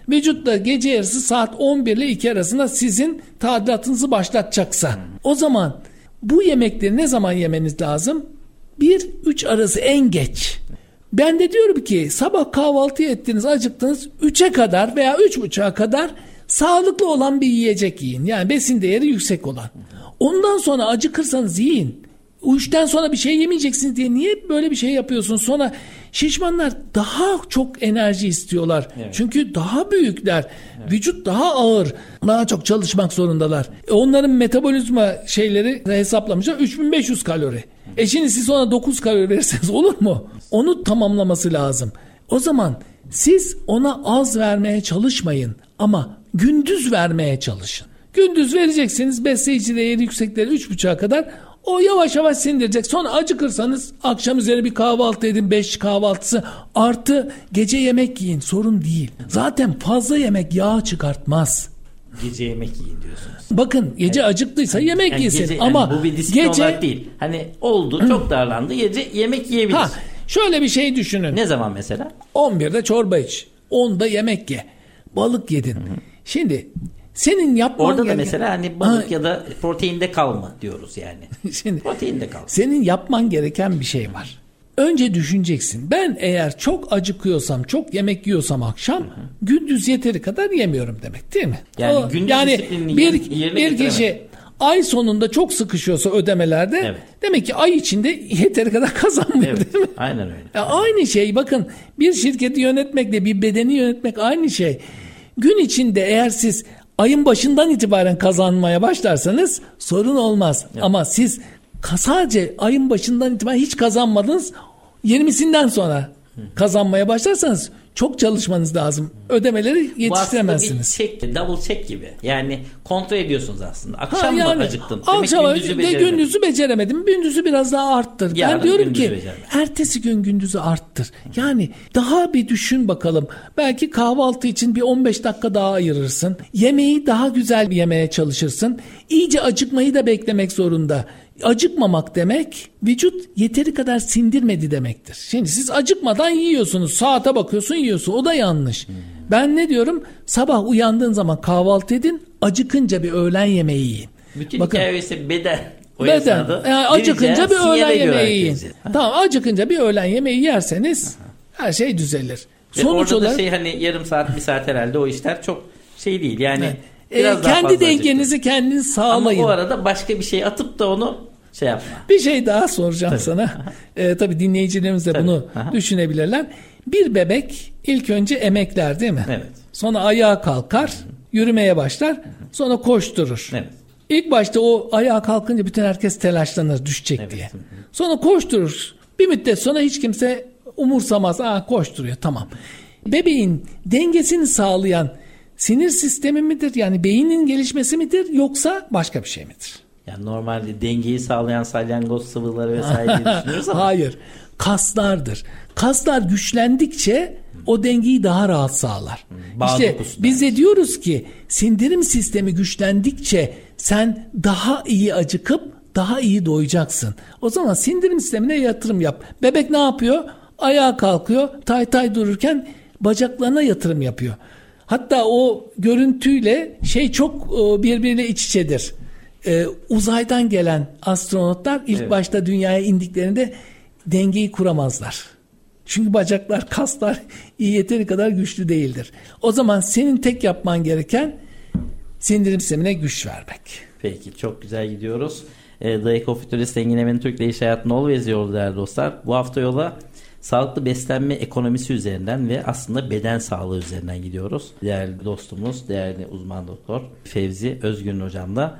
vücutta gece yarısı saat 11 ile 2 arasında sizin tadilatınızı başlatacaksa o zaman bu yemekleri ne zaman yemeniz lazım? 1-3 arası en geç. Ben de diyorum ki sabah kahvaltı ettiniz acıktınız 3'e kadar veya 3.30'a kadar sağlıklı olan bir yiyecek yiyin. Yani besin değeri yüksek olan. Ondan sonra acıkırsanız yiyin. Üçten sonra bir şey yemeyeceksiniz diye niye böyle bir şey yapıyorsunuz? Sonra şişmanlar daha çok enerji istiyorlar. Çünkü daha büyükler. Vücut daha ağır. Daha çok çalışmak zorundalar. E onların metabolizma şeyleri hesaplamışlar 3500 kalori. E şimdi siz ona 9 kalori verirseniz (laughs) olur mu? Onu tamamlaması lazım. O zaman siz ona az vermeye çalışmayın ama gündüz vermeye çalışın. Gündüz vereceksiniz besleyici değeri yüksekleri 3.5'a kadar o yavaş yavaş sindirecek. Sonra acıkırsanız akşam üzeri bir kahvaltı edin 5 kahvaltısı artı gece yemek yiyin sorun değil. Zaten fazla yemek yağ çıkartmaz. Gece yemek yiyin diyorsunuz. Bakın gece acıktıysa yemek Yani yesin gece- yani ama bu bir disiplin gece değil. Hani oldu çok darlandı gece yemek yiyebilir. ha şöyle bir şey düşünün. Ne zaman mesela? 11'de çorba iç. 10'da yemek ye. Balık yedin. Şimdi senin yapman Orada da gereken- mesela hani balık Ha, ya da proteinde kalma diyoruz yani. (laughs) Şimdi Proteinde kal. senin yapman gereken bir şey var. Önce düşüneceksin. Ben eğer çok acıkıyorsam, çok yemek yiyorsam akşam gündüz yeteri kadar yemiyorum demek değil mi? Yani gündüz disiplinini bir, bir kişi ay sonunda çok sıkışıyorsa ödemelerde Evet. demek ki ay içinde yeteri kadar (laughs) kazanmıyor Evet. değil mi? Aynen öyle. Ya aynı şey bakın bir şirketi yönetmekle bir bedeni yönetmek aynı şey. Gün içinde eğer siz ayın başından itibaren kazanmaya başlarsanız sorun olmaz. Ama siz sadece ayın başından itibaren hiç kazanmadınız 20'sinden sonra kazanmaya başlarsanız çok çalışmanız lazım. Ödemeleri Bu aslında bir yetiştiremezsiniz. check, double check gibi. Yani kontrol ediyorsunuz aslında. Ha, Akşam yani mı acıktın? Demek akşam gündüzü ve beceremedim. gündüzü beceremedim. Gündüzü biraz daha arttır. Yarın ben diyorum gündüzü ki beceremedim. ertesi gün gündüzü arttır. Yani daha bir düşün bakalım. Belki kahvaltı için bir 15 dakika daha ayırırsın. Yemeği daha güzel yemeye çalışırsın. İyice acıkmayı da beklemek zorunda. Acıkmamak demek vücut yeteri kadar sindirmedi demektir. Şimdi siz acıkmadan yiyorsunuz. Saate bakıyorsun yiyorsun. O da yanlış. Ben ne diyorum? Sabah uyandığın zaman kahvaltı edin. Acıkınca bir öğlen yemeği yiyin. Bütün Bakın, hikaye ise beden. O Beden. esnada Yani acıkınca bir öğlen yemeği yiyin. Tamam acıkınca bir öğlen yemeği yerseniz her şey düzelir. Ve Sonuç orada olarak da şey hani yarım saat bir saat herhalde o işler çok şey değil. Yani e, biraz daha kendi dengenizi kendiniz acıktın. Ama sağlayın. o arada başka bir şey atıp da onu şey yapma. Bir şey daha soracağım sana. Ee, tabii dinleyicilerimiz de Tabii. bunu Aha. düşünebilirler. Bir bebek ilk önce emekler değil mi? Evet. Sonra ayağa kalkar, yürümeye başlar, sonra koşturur. Evet. İlk başta o ayağa kalkınca bütün herkes telaşlanır düşecek Evet. diye. Sonra koşturur. Bir müddet sonra hiç kimse umursamaz. Aa koşturuyor tamam. Bebeğin dengesini sağlayan sinir sistemi midir? Yani beynin gelişmesi midir yoksa başka bir şey midir? Yani normalde dengeyi sağlayan salyangoz sıvıları vesaire diye (laughs) düşünüyoruz ama Hayır. Kaslardır. Kaslar güçlendikçe o dengeyi daha rahat sağlar. Bağ işte biz de diyoruz ki sindirim sistemi güçlendikçe sen daha iyi acıkıp daha iyi doyacaksın. O zaman sindirim sistemine yatırım yap. Bebek ne yapıyor? Ayağa kalkıyor. Tay tay dururken bacaklarına yatırım yapıyor. Hatta o görüntüyle şey çok e, birbiriyle iç içedir. Ee, uzaydan gelen astronotlar ilk Evet. başta dünyaya indiklerinde dengeyi kuramazlar. Çünkü bacaklar, kaslar (laughs) yeteri kadar güçlü değildir. O zaman senin tek yapman gereken sindirim sistemine güç vermek. Peki çok güzel gidiyoruz. E, The Ecofuturist Engin Emin Türk iş hayatında always yolu değerli dostlar. Bu hafta yola sağlıklı beslenme ekonomisi üzerinden ve aslında beden sağlığı üzerinden gidiyoruz. Değerli dostumuz, değerli uzman doktor Fevzi Özgün hocamla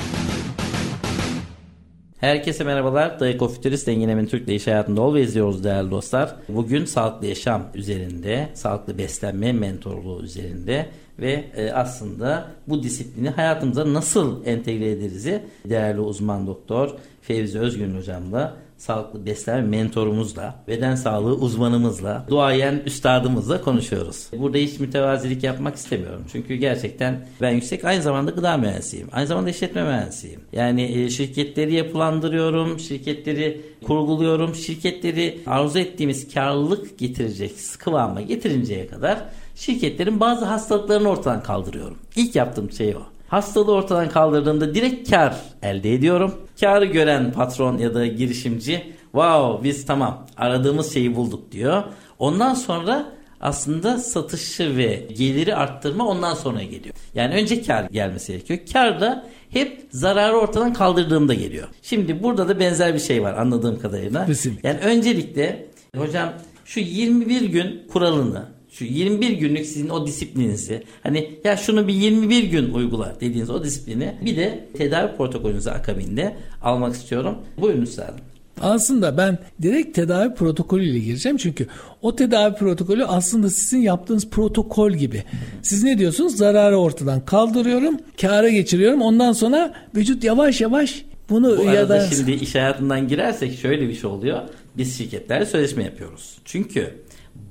Herkese merhabalar. The Ecofuturist Engin Emin Türk İş Hayatında Ol ve izliyoruz değerli dostlar. Bugün sağlıklı yaşam üzerinde, sağlıklı beslenme mentorluğu üzerinde ve e, aslında bu disiplini hayatımıza nasıl entegre ederiz değerli uzman doktor Fevzi Özgün hocamla sağlıklı beslenme mentorumuzla, beden sağlığı uzmanımızla, duayen üstadımızla konuşuyoruz. Burada hiç mütevazilik yapmak istemiyorum. Çünkü gerçekten ben yüksek aynı zamanda gıda mühendisiyim. Aynı zamanda işletme mühendisiyim. Yani e, şirketleri yapılandırıyorum, şirketleri kurguluyorum, şirketleri arzu ettiğimiz karlılık getirecek kıvama getirinceye kadar şirketlerin bazı hastalıklarını ortadan kaldırıyorum. İlk yaptığım şey o. Hastalığı ortadan kaldırdığımda direkt kar elde ediyorum. Karı gören patron ya da girişimci wow biz tamam aradığımız şeyi bulduk diyor. Ondan sonra aslında satışı ve geliri arttırma ondan sonra geliyor. Yani önce kar gelmesi gerekiyor. Kar da hep zararı ortadan kaldırdığımda geliyor. Şimdi burada da benzer bir şey var anladığım kadarıyla. Kesinlikle. Yani öncelikle hocam şu 21 gün kuralını şu 21 günlük sizin o disiplininizi hani ya şunu bir 21 gün uygula dediğiniz o disiplini bir de tedavi protokolünüzü akabinde almak istiyorum. Buyurun üstadım. Aslında ben direkt tedavi protokolüyle gireceğim çünkü o tedavi protokolü aslında sizin yaptığınız protokol gibi. Siz ne diyorsunuz? Zararı ortadan kaldırıyorum, kâra geçiriyorum. Ondan sonra vücut yavaş yavaş bunu Bu ya da şimdi iş hayatından girersek şöyle bir şey oluyor. Biz şirketlerle sözleşme yapıyoruz. Çünkü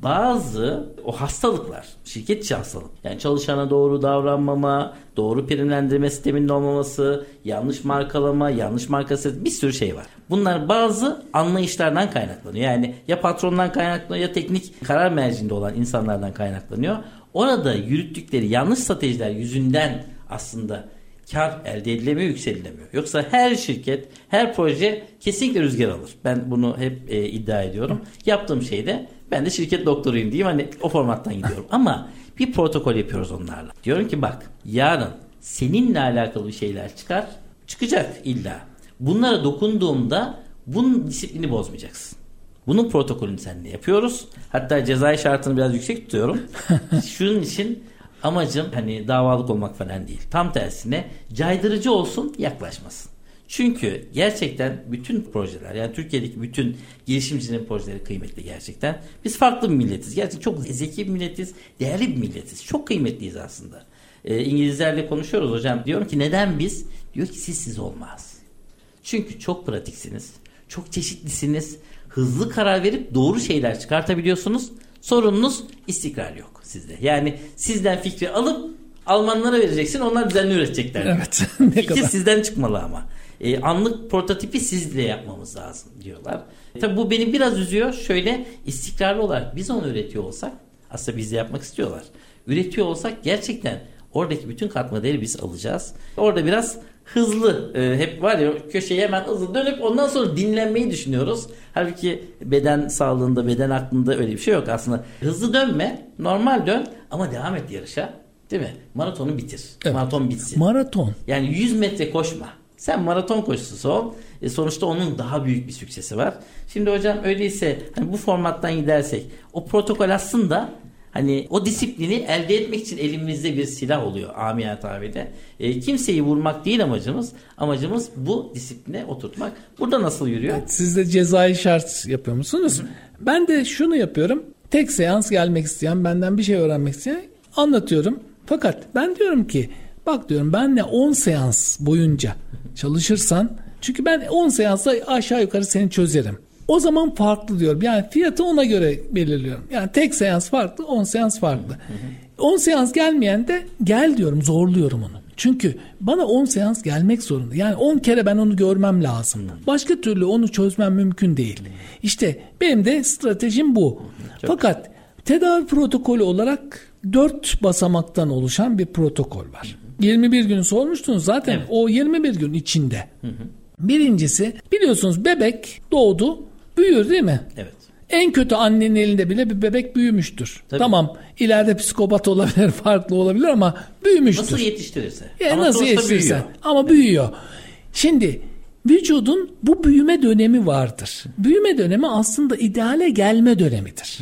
bazı o hastalıklar, şirket içi hastalık. Yani çalışana doğru davranmama, doğru primlendirme sisteminin olmaması, yanlış markalama, yanlış markası bir sürü şey var. Bunlar bazı anlayışlardan kaynaklanıyor. Yani ya patrondan kaynaklanıyor ya teknik karar mercinde olan insanlardan kaynaklanıyor. Orada yürüttükleri yanlış stratejiler yüzünden aslında kar elde edilemiyor, yükselilemiyor. Yoksa her şirket, her proje kesinlikle rüzgar alır. Ben bunu hep e, iddia ediyorum. Yaptığım şey de ben de şirket doktoruyum diyeyim hani o formattan gidiyorum. (laughs) Ama bir protokol yapıyoruz onlarla. Diyorum ki bak yarın seninle alakalı bir şeyler çıkar. Çıkacak illa. Bunlara dokunduğumda bunun disiplini bozmayacaksın. Bunun protokolünü seninle yapıyoruz. Hatta cezai şartını biraz yüksek tutuyorum. (laughs) Şunun için amacım hani davalık olmak falan değil. Tam tersine caydırıcı olsun yaklaşmasın. Çünkü gerçekten bütün projeler yani Türkiye'deki bütün girişimcinin projeleri kıymetli gerçekten. Biz farklı bir milletiz. Gerçekten çok zeki bir milletiz. Değerli bir milletiz. Çok kıymetliyiz aslında. Ee, İngilizlerle konuşuyoruz hocam. Diyorum ki neden biz? Diyor ki siz siz olmaz. Çünkü çok pratiksiniz. Çok çeşitlisiniz. Hızlı karar verip doğru şeyler çıkartabiliyorsunuz. Sorununuz istikrar yok sizde. Yani sizden fikri alıp Almanlara vereceksin. Onlar düzenli üretecekler. Evet. (laughs) ne Fikir kadar. sizden çıkmalı ama. E, anlık prototipi sizle yapmamız lazım diyorlar. E, tabii bu beni biraz üzüyor. Şöyle istikrarlı olarak biz onu üretiyor olsak aslında biz de yapmak istiyorlar. Üretiyor olsak gerçekten oradaki bütün katma değeri biz alacağız. Orada biraz hızlı e, hep var ya köşeye hemen hızlı dönüp ondan sonra dinlenmeyi düşünüyoruz. Halbuki beden sağlığında, beden aklında öyle bir şey yok aslında. Hızlı dönme, normal dön ama devam et yarışa. Değil mi? Maratonu bitir. Evet. Maraton bitsin. maraton. Yani 100 metre koşma. Sen maraton koşucusu ol. E sonuçta onun daha büyük bir süksesi var. Şimdi hocam öyleyse hani bu formattan gidersek o protokol aslında hani o disiplini elde etmek için elimizde bir silah oluyor amiyat tabirde. E, kimseyi vurmak değil amacımız. Amacımız bu disipline oturtmak. Burada nasıl yürüyor? Siz de cezai şart yapıyor musunuz? Ben de şunu yapıyorum. Tek seans gelmek isteyen, benden bir şey öğrenmek isteyen anlatıyorum. Fakat ben diyorum ki bak diyorum benle 10 seans boyunca çalışırsan çünkü ben 10 seansta aşağı yukarı seni çözerim. O zaman farklı diyorum. Yani fiyatı ona göre belirliyorum. Yani tek seans farklı, 10 seans farklı. 10 seans gelmeyen de gel diyorum, zorluyorum onu. Çünkü bana 10 seans gelmek zorunda. Yani 10 kere ben onu görmem lazım. Başka türlü onu çözmem mümkün değil. İşte benim de stratejim bu. Fakat Tedavi protokolü olarak 4 basamaktan oluşan bir protokol var. 21 gün sormuştunuz zaten Evet. o 21 gün içinde. Birincisi biliyorsunuz bebek doğdu büyür değil mi? Evet. En kötü annenin elinde bile bir bebek büyümüştür. Tabii. Tamam ileride psikopat olabilir (laughs) farklı olabilir ama büyümüştür. Nasıl yetiştirirse. Ya Ama nasıl sonuçta yetiştirirsen. büyüyor. Ama büyüyor. Şimdi vücudun bu büyüme dönemi vardır. Büyüme dönemi aslında ideale gelme dönemidir.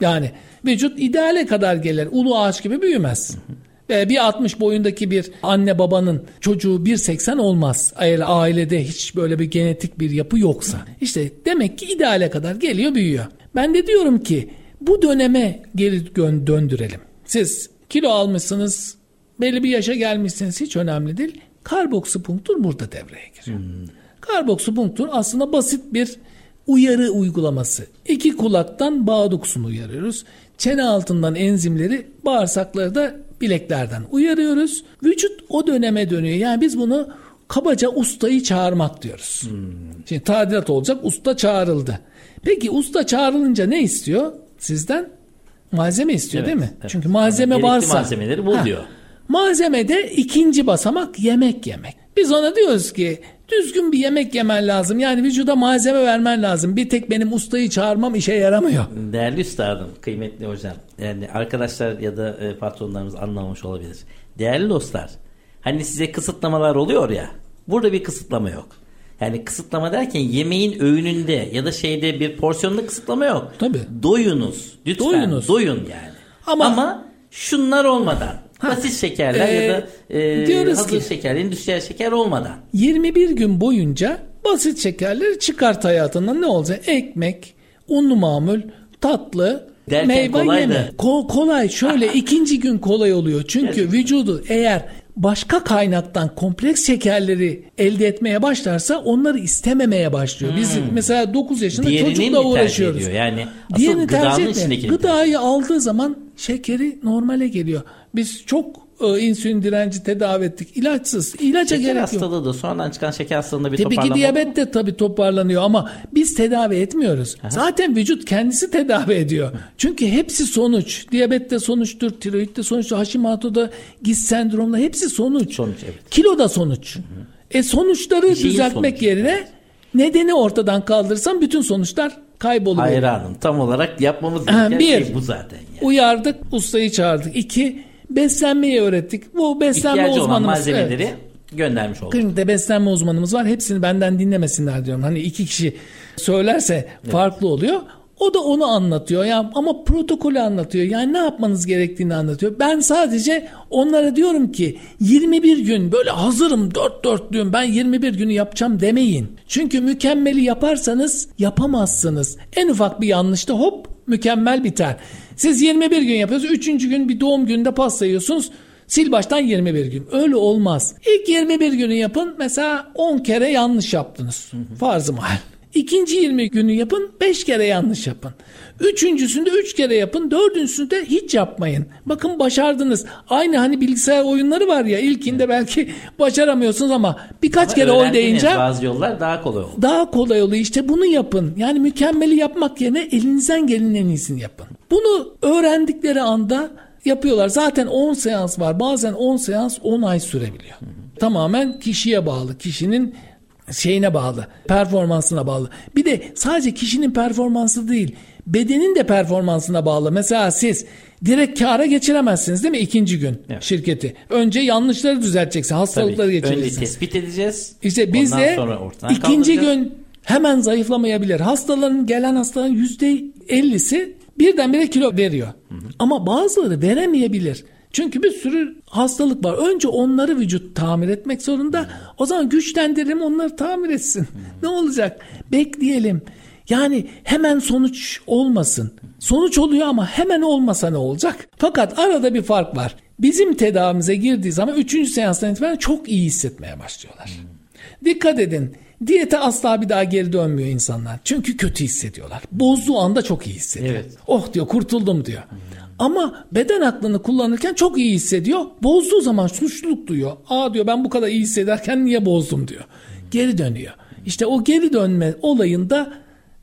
Yani vücut ideale kadar gelir. Ulu ağaç gibi büyümez. Ve bir 60 boyundaki bir anne babanın çocuğu 1.80 olmaz. Eğer ailede hiç böyle bir genetik bir yapı yoksa. İşte demek ki ideale kadar geliyor büyüyor. Ben de diyorum ki bu döneme geri döndürelim. Siz kilo almışsınız, belli bir yaşa gelmişsiniz hiç önemli değil. Karboksipunktur burada devreye giriyor. Karboksipunktur aslında basit bir uyarı uygulaması. İki kulaktan bağ dokusunu uyarıyoruz. Çene altından enzimleri, bağırsakları da bileklerden uyarıyoruz. Vücut o döneme dönüyor. Yani biz bunu kabaca ustayı çağırmak diyoruz. Şimdi tadilat olacak, usta çağrıldı. Peki usta çağrılınca ne istiyor sizden? Malzeme istiyor Evet, değil mi? evet. Çünkü malzeme Gerekli varsa. malzemeleri bul diyor. Malzemede ikinci basamak yemek yemek. Biz ona diyoruz ki düzgün bir yemek yemen lazım. Yani vücuda malzeme vermen lazım. Bir tek benim ustayı çağırmam işe yaramıyor. Değerli üstadım, kıymetli hocam. Yani arkadaşlar ya da e, patronlarımız anlamamış olabilir. Değerli dostlar, hani size kısıtlamalar oluyor ya. Burada bir kısıtlama yok. Yani kısıtlama derken yemeğin öğününde ya da şeyde bir porsiyonda kısıtlama yok. Tabii. Doyunuz. Lütfen Doyunuz. doyun yani. Ama- Ama, şunlar olmadan. Basit şekerler Ee, ya da e, diyoruz hazır ki- şeker, endüstriyel şeker olmadan. 21 gün boyunca basit şekerleri çıkart hayatından ne olacak? Ekmek, unlu mamul, tatlı, Derken meyve kolay yeme. da. Ko- kolay şöyle (laughs) ikinci gün kolay oluyor. Çünkü vücudu eğer başka kaynaktan kompleks şekerleri elde etmeye başlarsa onları istememeye başlıyor. Biz mesela 9 yaşında Hmm. Diğerini çocukla uğraşıyoruz. ediyor? Yani Diğerini tercih etmiyor. Gıdayı aldığı zaman şekeri normale geliyor. Biz çok e, insülin direnci tedavi ettik. İlaçsız. İlaca Şeker gerek yok. hastalığı da sonradan çıkan şeker hastalığında bir Tabii ki toparlama diyabet de tabii toparlanıyor ama biz tedavi etmiyoruz. Zaten vücut kendisi tedavi ediyor. Çünkü hepsi sonuç. Diyabet de sonuçtur, tiroid de sonuçtur, Hashimoto'da GIS sendromla hepsi sonuç. Sonuç, evet. Kilo da sonuç. E sonuçları şeyin düzeltmek sonucu. yerine nedeni ortadan kaldırsam bütün sonuçlar kayboluyor. Hayranım. Tam olarak yapmamız gereken bir. şey bu zaten. Yani. Uyardık, ustayı çağırdık. İki, beslenmeyi öğrettik. Bu beslenme İhtiyacı olan uzmanımız. malzemeleri evet. göndermiş olduk. Klinikte beslenme uzmanımız var. Hepsini benden dinlemesinler diyorum. Hani iki kişi söylerse farklı oluyor. O da onu anlatıyor. Ya ama protokolü anlatıyor. Yani ne yapmanız gerektiğini anlatıyor. Ben sadece onlara diyorum ki 21 gün böyle hazırım dört dörtlüğüm ben 21 günü yapacağım demeyin. Çünkü mükemmeli yaparsanız yapamazsınız. En ufak bir yanlışta hop mükemmel biter. Siz 21 gün yapıyorsunuz. Üçüncü gün bir doğum gününde pasta yiyorsunuz. Sil baştan 21 gün. Öyle olmaz. İlk 21 günü yapın. Mesela 10 kere yanlış yaptınız. Farz-ı mahal. İkinci 20 günü yapın 5 kere yanlış yapın. Üçüncüsünde 3 kere yapın. Dördüncüsünde hiç yapmayın. Bakın başardınız. Aynı hani bilgisayar oyunları var ya ilkinde belki başaramıyorsunuz ama birkaç Ama kere oynayınca bazı yollar daha kolay oldu. daha kolay oluyor. İşte bunu yapın. Yani mükemmeli yapmak yerine elinizden gelenin en iyisini yapın. Bunu öğrendikleri anda yapıyorlar. Zaten 10 seans var. Bazen 10 seans 10 ay sürebiliyor. Tamamen kişiye bağlı. Kişinin şeyine bağlı. Performansına bağlı. Bir de sadece kişinin performansı değil. Bedenin de performansına bağlı. Mesela siz direkt kâra geçiremezsiniz değil mi ikinci gün Evet. şirketi. Önce yanlışları düzelteceksin. Hastalıkları Tabii. Önce tespit edeceğiz. İşte biz de ikinci gün hemen zayıflamayabilir. Hastaların gelen hastaların yüzde ellisi birdenbire kilo veriyor. Ama bazıları veremeyebilir. Çünkü bir sürü hastalık var. Önce onları vücut tamir etmek zorunda. O zaman güçlendirelim onları tamir etsin. Ne olacak? Bekleyelim. Yani hemen sonuç olmasın. Sonuç oluyor ama hemen olmasa ne olacak? Fakat arada bir fark var. Bizim tedavimize girdiği zaman 3. seanstan itibaren çok iyi hissetmeye başlıyorlar. Dikkat edin. Diyete asla bir daha geri dönmüyor insanlar. Çünkü kötü hissediyorlar. Bozduğu anda çok iyi hissediyor. Evet. Oh diyor kurtuldum diyor. Ama beden aklını kullanırken çok iyi hissediyor. Bozduğu zaman suçluluk duyuyor. Aa diyor ben bu kadar iyi hissederken niye bozdum diyor. Geri dönüyor. İşte o geri dönme olayında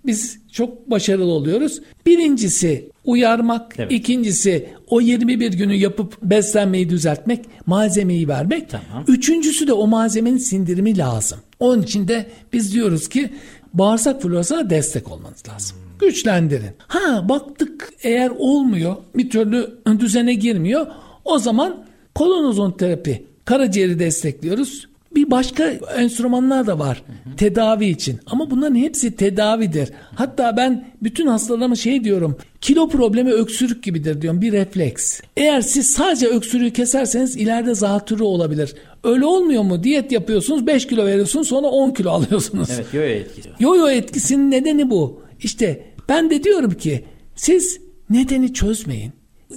biz çok başarılı oluyoruz. Birincisi uyarmak, Evet. ikincisi o 21 günü yapıp beslenmeyi düzeltmek, malzemeyi vermek. Tamam. Üçüncüsü de o malzemenin sindirimi lazım. Onun için de biz diyoruz ki bağırsak florasına destek olmanız lazım. Güçlendirin. Ha baktık eğer olmuyor, bir türlü düzene girmiyor. O zaman kolonozon terapi, karaciğeri destekliyoruz. Bir başka enstrümanlar da var tedavi için. Ama bunların hepsi tedavidir. Hatta ben bütün hastalarıma şey diyorum. Kilo problemi öksürük gibidir diyorum. Bir refleks. Eğer siz sadece öksürüğü keserseniz ileride zatürre olabilir. Öyle olmuyor mu? Diyet yapıyorsunuz 5 kilo veriyorsunuz sonra 10 kilo (laughs) alıyorsunuz. Evet yo yo etkili. Yo-yo etkisinin nedeni bu. İşte ben de diyorum ki siz nedeni çözmeyin.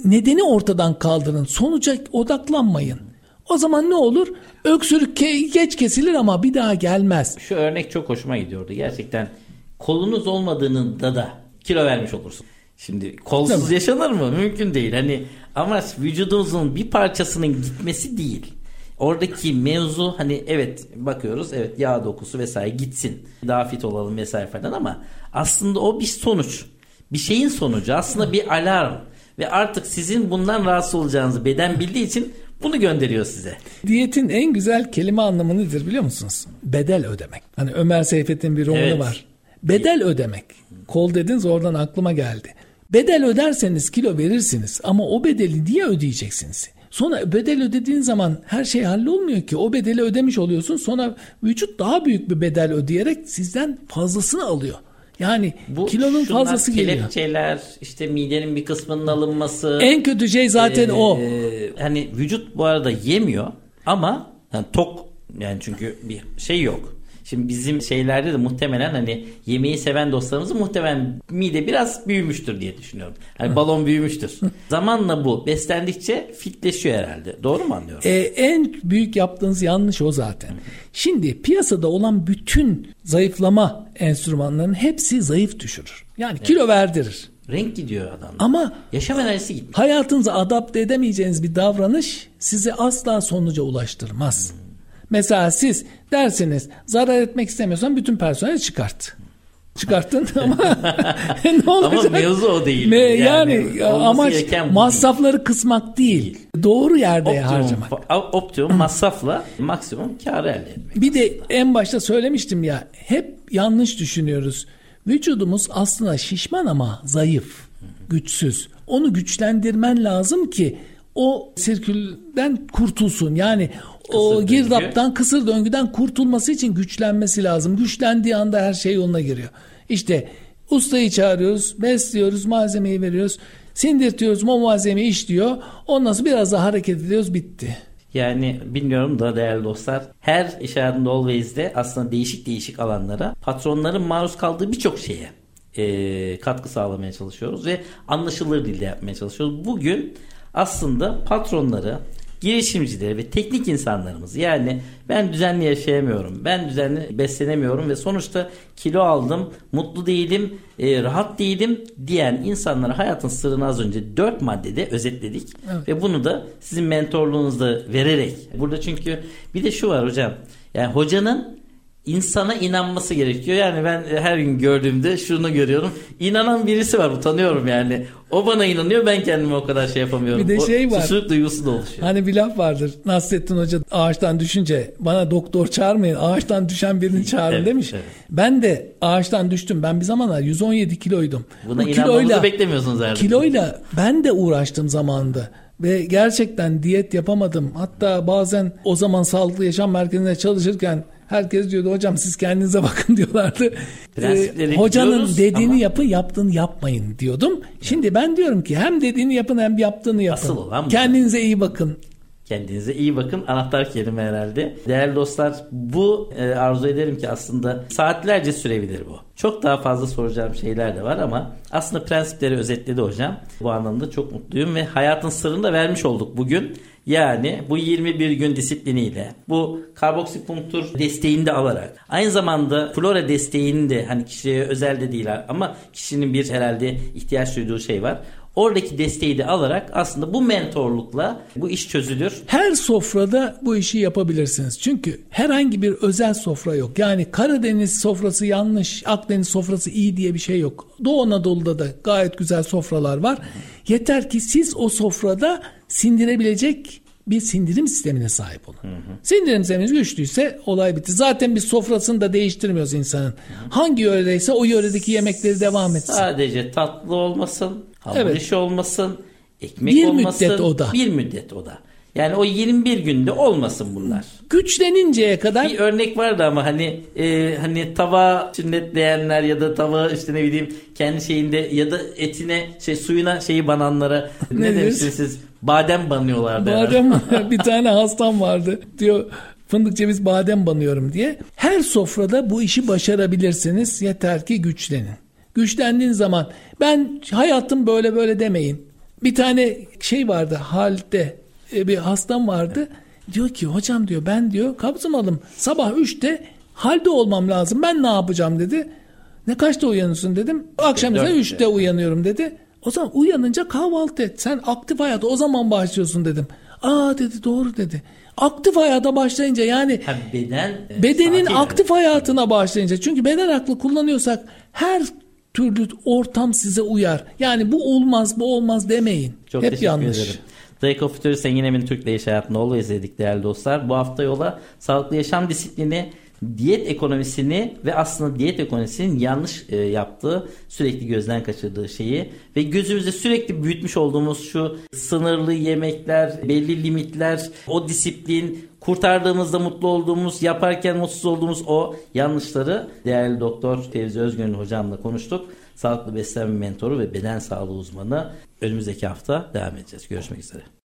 Nedeni ortadan kaldırın. Sonuca odaklanmayın. O zaman ne olur? Öksürük ke- geç kesilir ama bir daha gelmez. Şu örnek çok hoşuma gidiyordu. Gerçekten kolunuz olmadığında da kilo vermiş olursun. Şimdi kolsuz Tabii. yaşanır mı? Mümkün değil. Hani amaç vücudunuzun bir parçasının gitmesi değil. Oradaki mevzu hani evet bakıyoruz evet yağ dokusu vesaire gitsin. Daha fit olalım vesaire falan ama aslında o bir sonuç. Bir şeyin sonucu aslında bir alarm. Ve artık sizin bundan rahatsız olacağınızı beden bildiği için bunu gönderiyor size. Diyetin en güzel kelime anlamı nedir biliyor musunuz? Bedel ödemek. Hani Ömer Seyfettin bir romanı Evet. var. Bedel ödemek. Kol dediniz oradan aklıma geldi. Bedel öderseniz kilo verirsiniz ama o bedeli niye ödeyeceksiniz? Sonra bedel ödediğin zaman her şey hallolmuyor ki. O bedeli ödemiş oluyorsun. Sonra vücut daha büyük bir bedel ödeyerek sizden fazlasını alıyor. Yani Bu kilonun fazlası geliyor. kelepçeler, işte midenin bir kısmının alınması. En kötü şey zaten Ee, o. Hani vücut bu arada yemiyor ama yani tok yani çünkü bir şey yok. Şimdi bizim şeylerde de muhtemelen hani yemeği seven dostlarımızın muhtemelen mide biraz büyümüştür diye düşünüyorum. Hani balon büyümüştür. Zamanla bu beslendikçe fitleşiyor herhalde. Doğru mu anlıyorum? Ee, en büyük yaptığınız yanlış o zaten. Şimdi piyasada olan bütün zayıflama enstrümanlarının hepsi zayıf düşürür. Yani kilo verdirir. Renk gidiyor adam. Ama Yaşam enerjisi gitmiyor. hayatınıza adapte edemeyeceğiniz bir davranış sizi asla sonuca ulaştırmaz. Mesela siz dersiniz zarar etmek istemiyorsan bütün personeli çıkart. Çıkarttın (laughs) ama (laughs) ne olacak? Ama mevzu o değil. Me- Yani yani, olması amaç masrafları kısmak değil. Doğru yerde Optimum, harcamak. optimum masrafla maksimum karı elde etmek. Bir de en başta söylemiştim ya hep yanlış düşünüyoruz. Vücudumuz aslında şişman ama zayıf, güçsüz. Onu güçlendirmen lazım ki o sirkülden kurtulsun. Yani o Kısır döngü. girdaptan, kısır döngüden kurtulması için güçlenmesi lazım. Güçlendiği anda her şey yoluna giriyor. İşte ustayı çağırıyoruz, besliyoruz, malzemeyi veriyoruz. Sindirtiyoruz, o malzemeyi işliyor. Ondan sonra biraz daha hareket ediyoruz, bitti. Yani bilmiyorum da değerli dostlar her iş hayatında Always'de aslında değişik değişik alanlara patronların maruz kaldığı birçok şeye e, katkı sağlamaya çalışıyoruz ve anlaşılır dilde yapmaya çalışıyoruz. Bugün aslında patronları girişimcileri ve teknik insanlarımız yani ben düzenli yaşayamıyorum, ben düzenli beslenemiyorum ve sonuçta kilo aldım, mutlu değilim, e, rahat değilim diyen insanlara hayatın sırrını az önce dört maddede özetledik. Ve bunu da sizin mentorluğunuzda vererek burada çünkü bir de şu var hocam yani hocanın insana inanması gerekiyor. Yani ben her gün gördüğümde şunu görüyorum. İnanan birisi var utanıyorum yani. O bana inanıyor ben kendime o kadar şey yapamıyorum. Bir de O şey var. Susurluk duygusu da oluşuyor. Hani bir laf vardır. Nasrettin Hoca ağaçtan düşünce bana doktor çağırmayın ağaçtan düşen birini çağırın Evet, demiş. evet. Ben de ağaçtan düştüm. Ben bir zamanlar 117 kiloydum. Buna Bu inanmamızı beklemiyorsunuz herhalde. Kiloyla ben de uğraştım zamanında. Ve gerçekten diyet yapamadım. Hatta bazen o zaman sağlıklı yaşam merkezinde çalışırken herkes diyordu hocam siz kendinize (laughs) bakın diyorlardı. Ee, hocanın biliyoruz dediğini ama- yapın yaptığını yapmayın diyordum. Şimdi ben diyorum ki hem dediğini yapın hem yaptığını yapın. Asıl olan bu. Kendinize iyi bakın. Kendinize iyi bakın. Anahtar kelime herhalde. Değerli dostlar bu e, arzu ederim ki aslında saatlerce sürebilir bu. Çok daha fazla soracağım şeyler de var ama aslında prensipleri özetledi hocam. Bu anlamda çok mutluyum ve hayatın sırrını da vermiş olduk bugün. Yani bu 21 gün disipliniyle, bu karboksipunktur desteğini de alarak, aynı zamanda flora desteğini de hani kişiye özel de değil ama kişinin bir herhalde ihtiyaç duyduğu şey var. Oradaki desteği de alarak aslında bu mentorlukla bu iş çözülür. Her sofrada bu işi yapabilirsiniz. Çünkü herhangi bir özel sofra yok. Yani Karadeniz sofrası yanlış, Akdeniz sofrası iyi diye bir şey yok. Doğu Anadolu'da da gayet güzel sofralar var. Yeter ki siz o sofrada sindirebilecek bir sindirim sistemine sahip olun. Hı hı. Sindirim sisteminiz güçlüyse olay bitti. Zaten biz sofrasını da değiştirmiyoruz insanın. Hı hı. Hangi yöredeyse o yöredeki yemekleri devam etsin. Sadece tatlı olmasın, hamur evet. işi olmasın, ekmek bir olmasın. Bir müddet o da. Bir müddet o da. Yani o 21 günde olmasın bunlar. Güçleninceye kadar. Bir örnek vardı ama hani e, hani tava sünnetleyenler ya da tava işte ne bileyim kendi şeyinde ya da etine şey suyuna şeyi bananlara (laughs) ne, demiştiniz siz? Badem banıyorlardı. Badem (laughs) bir tane hastam vardı diyor fındık ceviz badem banıyorum diye. Her sofrada bu işi başarabilirsiniz yeter ki güçlenin. Güçlendiğin zaman ben hayatım böyle böyle demeyin. Bir tane şey vardı halde e, bir hastam vardı. Diyor ki hocam diyor ben diyor kabzım alım sabah 3'te halde olmam lazım ben ne yapacağım dedi. Ne kaçta uyanıyorsun dedim. Akşam ise 3'te uyanıyorum dedi. O zaman uyanınca kahvaltı et. Sen aktif hayata o zaman başlıyorsun dedim. Aa dedi doğru dedi. Aktif hayata başlayınca yani ha, beden e, bedenin aktif hayatına başlayınca çünkü beden aklı kullanıyorsak her türlü ortam size uyar. Yani bu olmaz bu olmaz demeyin. Çok Hep yanlış. Ederim. Drake of Future Sen Yine Türk Değiş Hayatında Always izledik değerli dostlar. Bu hafta yola sağlıklı yaşam disiplini diyet ekonomisini ve aslında diyet ekonomisinin yanlış e, yaptığı sürekli gözden kaçırdığı şeyi ve gözümüzde sürekli büyütmüş olduğumuz şu sınırlı yemekler, belli limitler, o disiplin, kurtardığımızda mutlu olduğumuz, yaparken mutsuz olduğumuz o yanlışları değerli doktor Fevzi Özgün'ün hocamla konuştuk. Sağlıklı beslenme mentoru ve beden sağlığı uzmanı. Önümüzdeki hafta devam edeceğiz. Görüşmek üzere.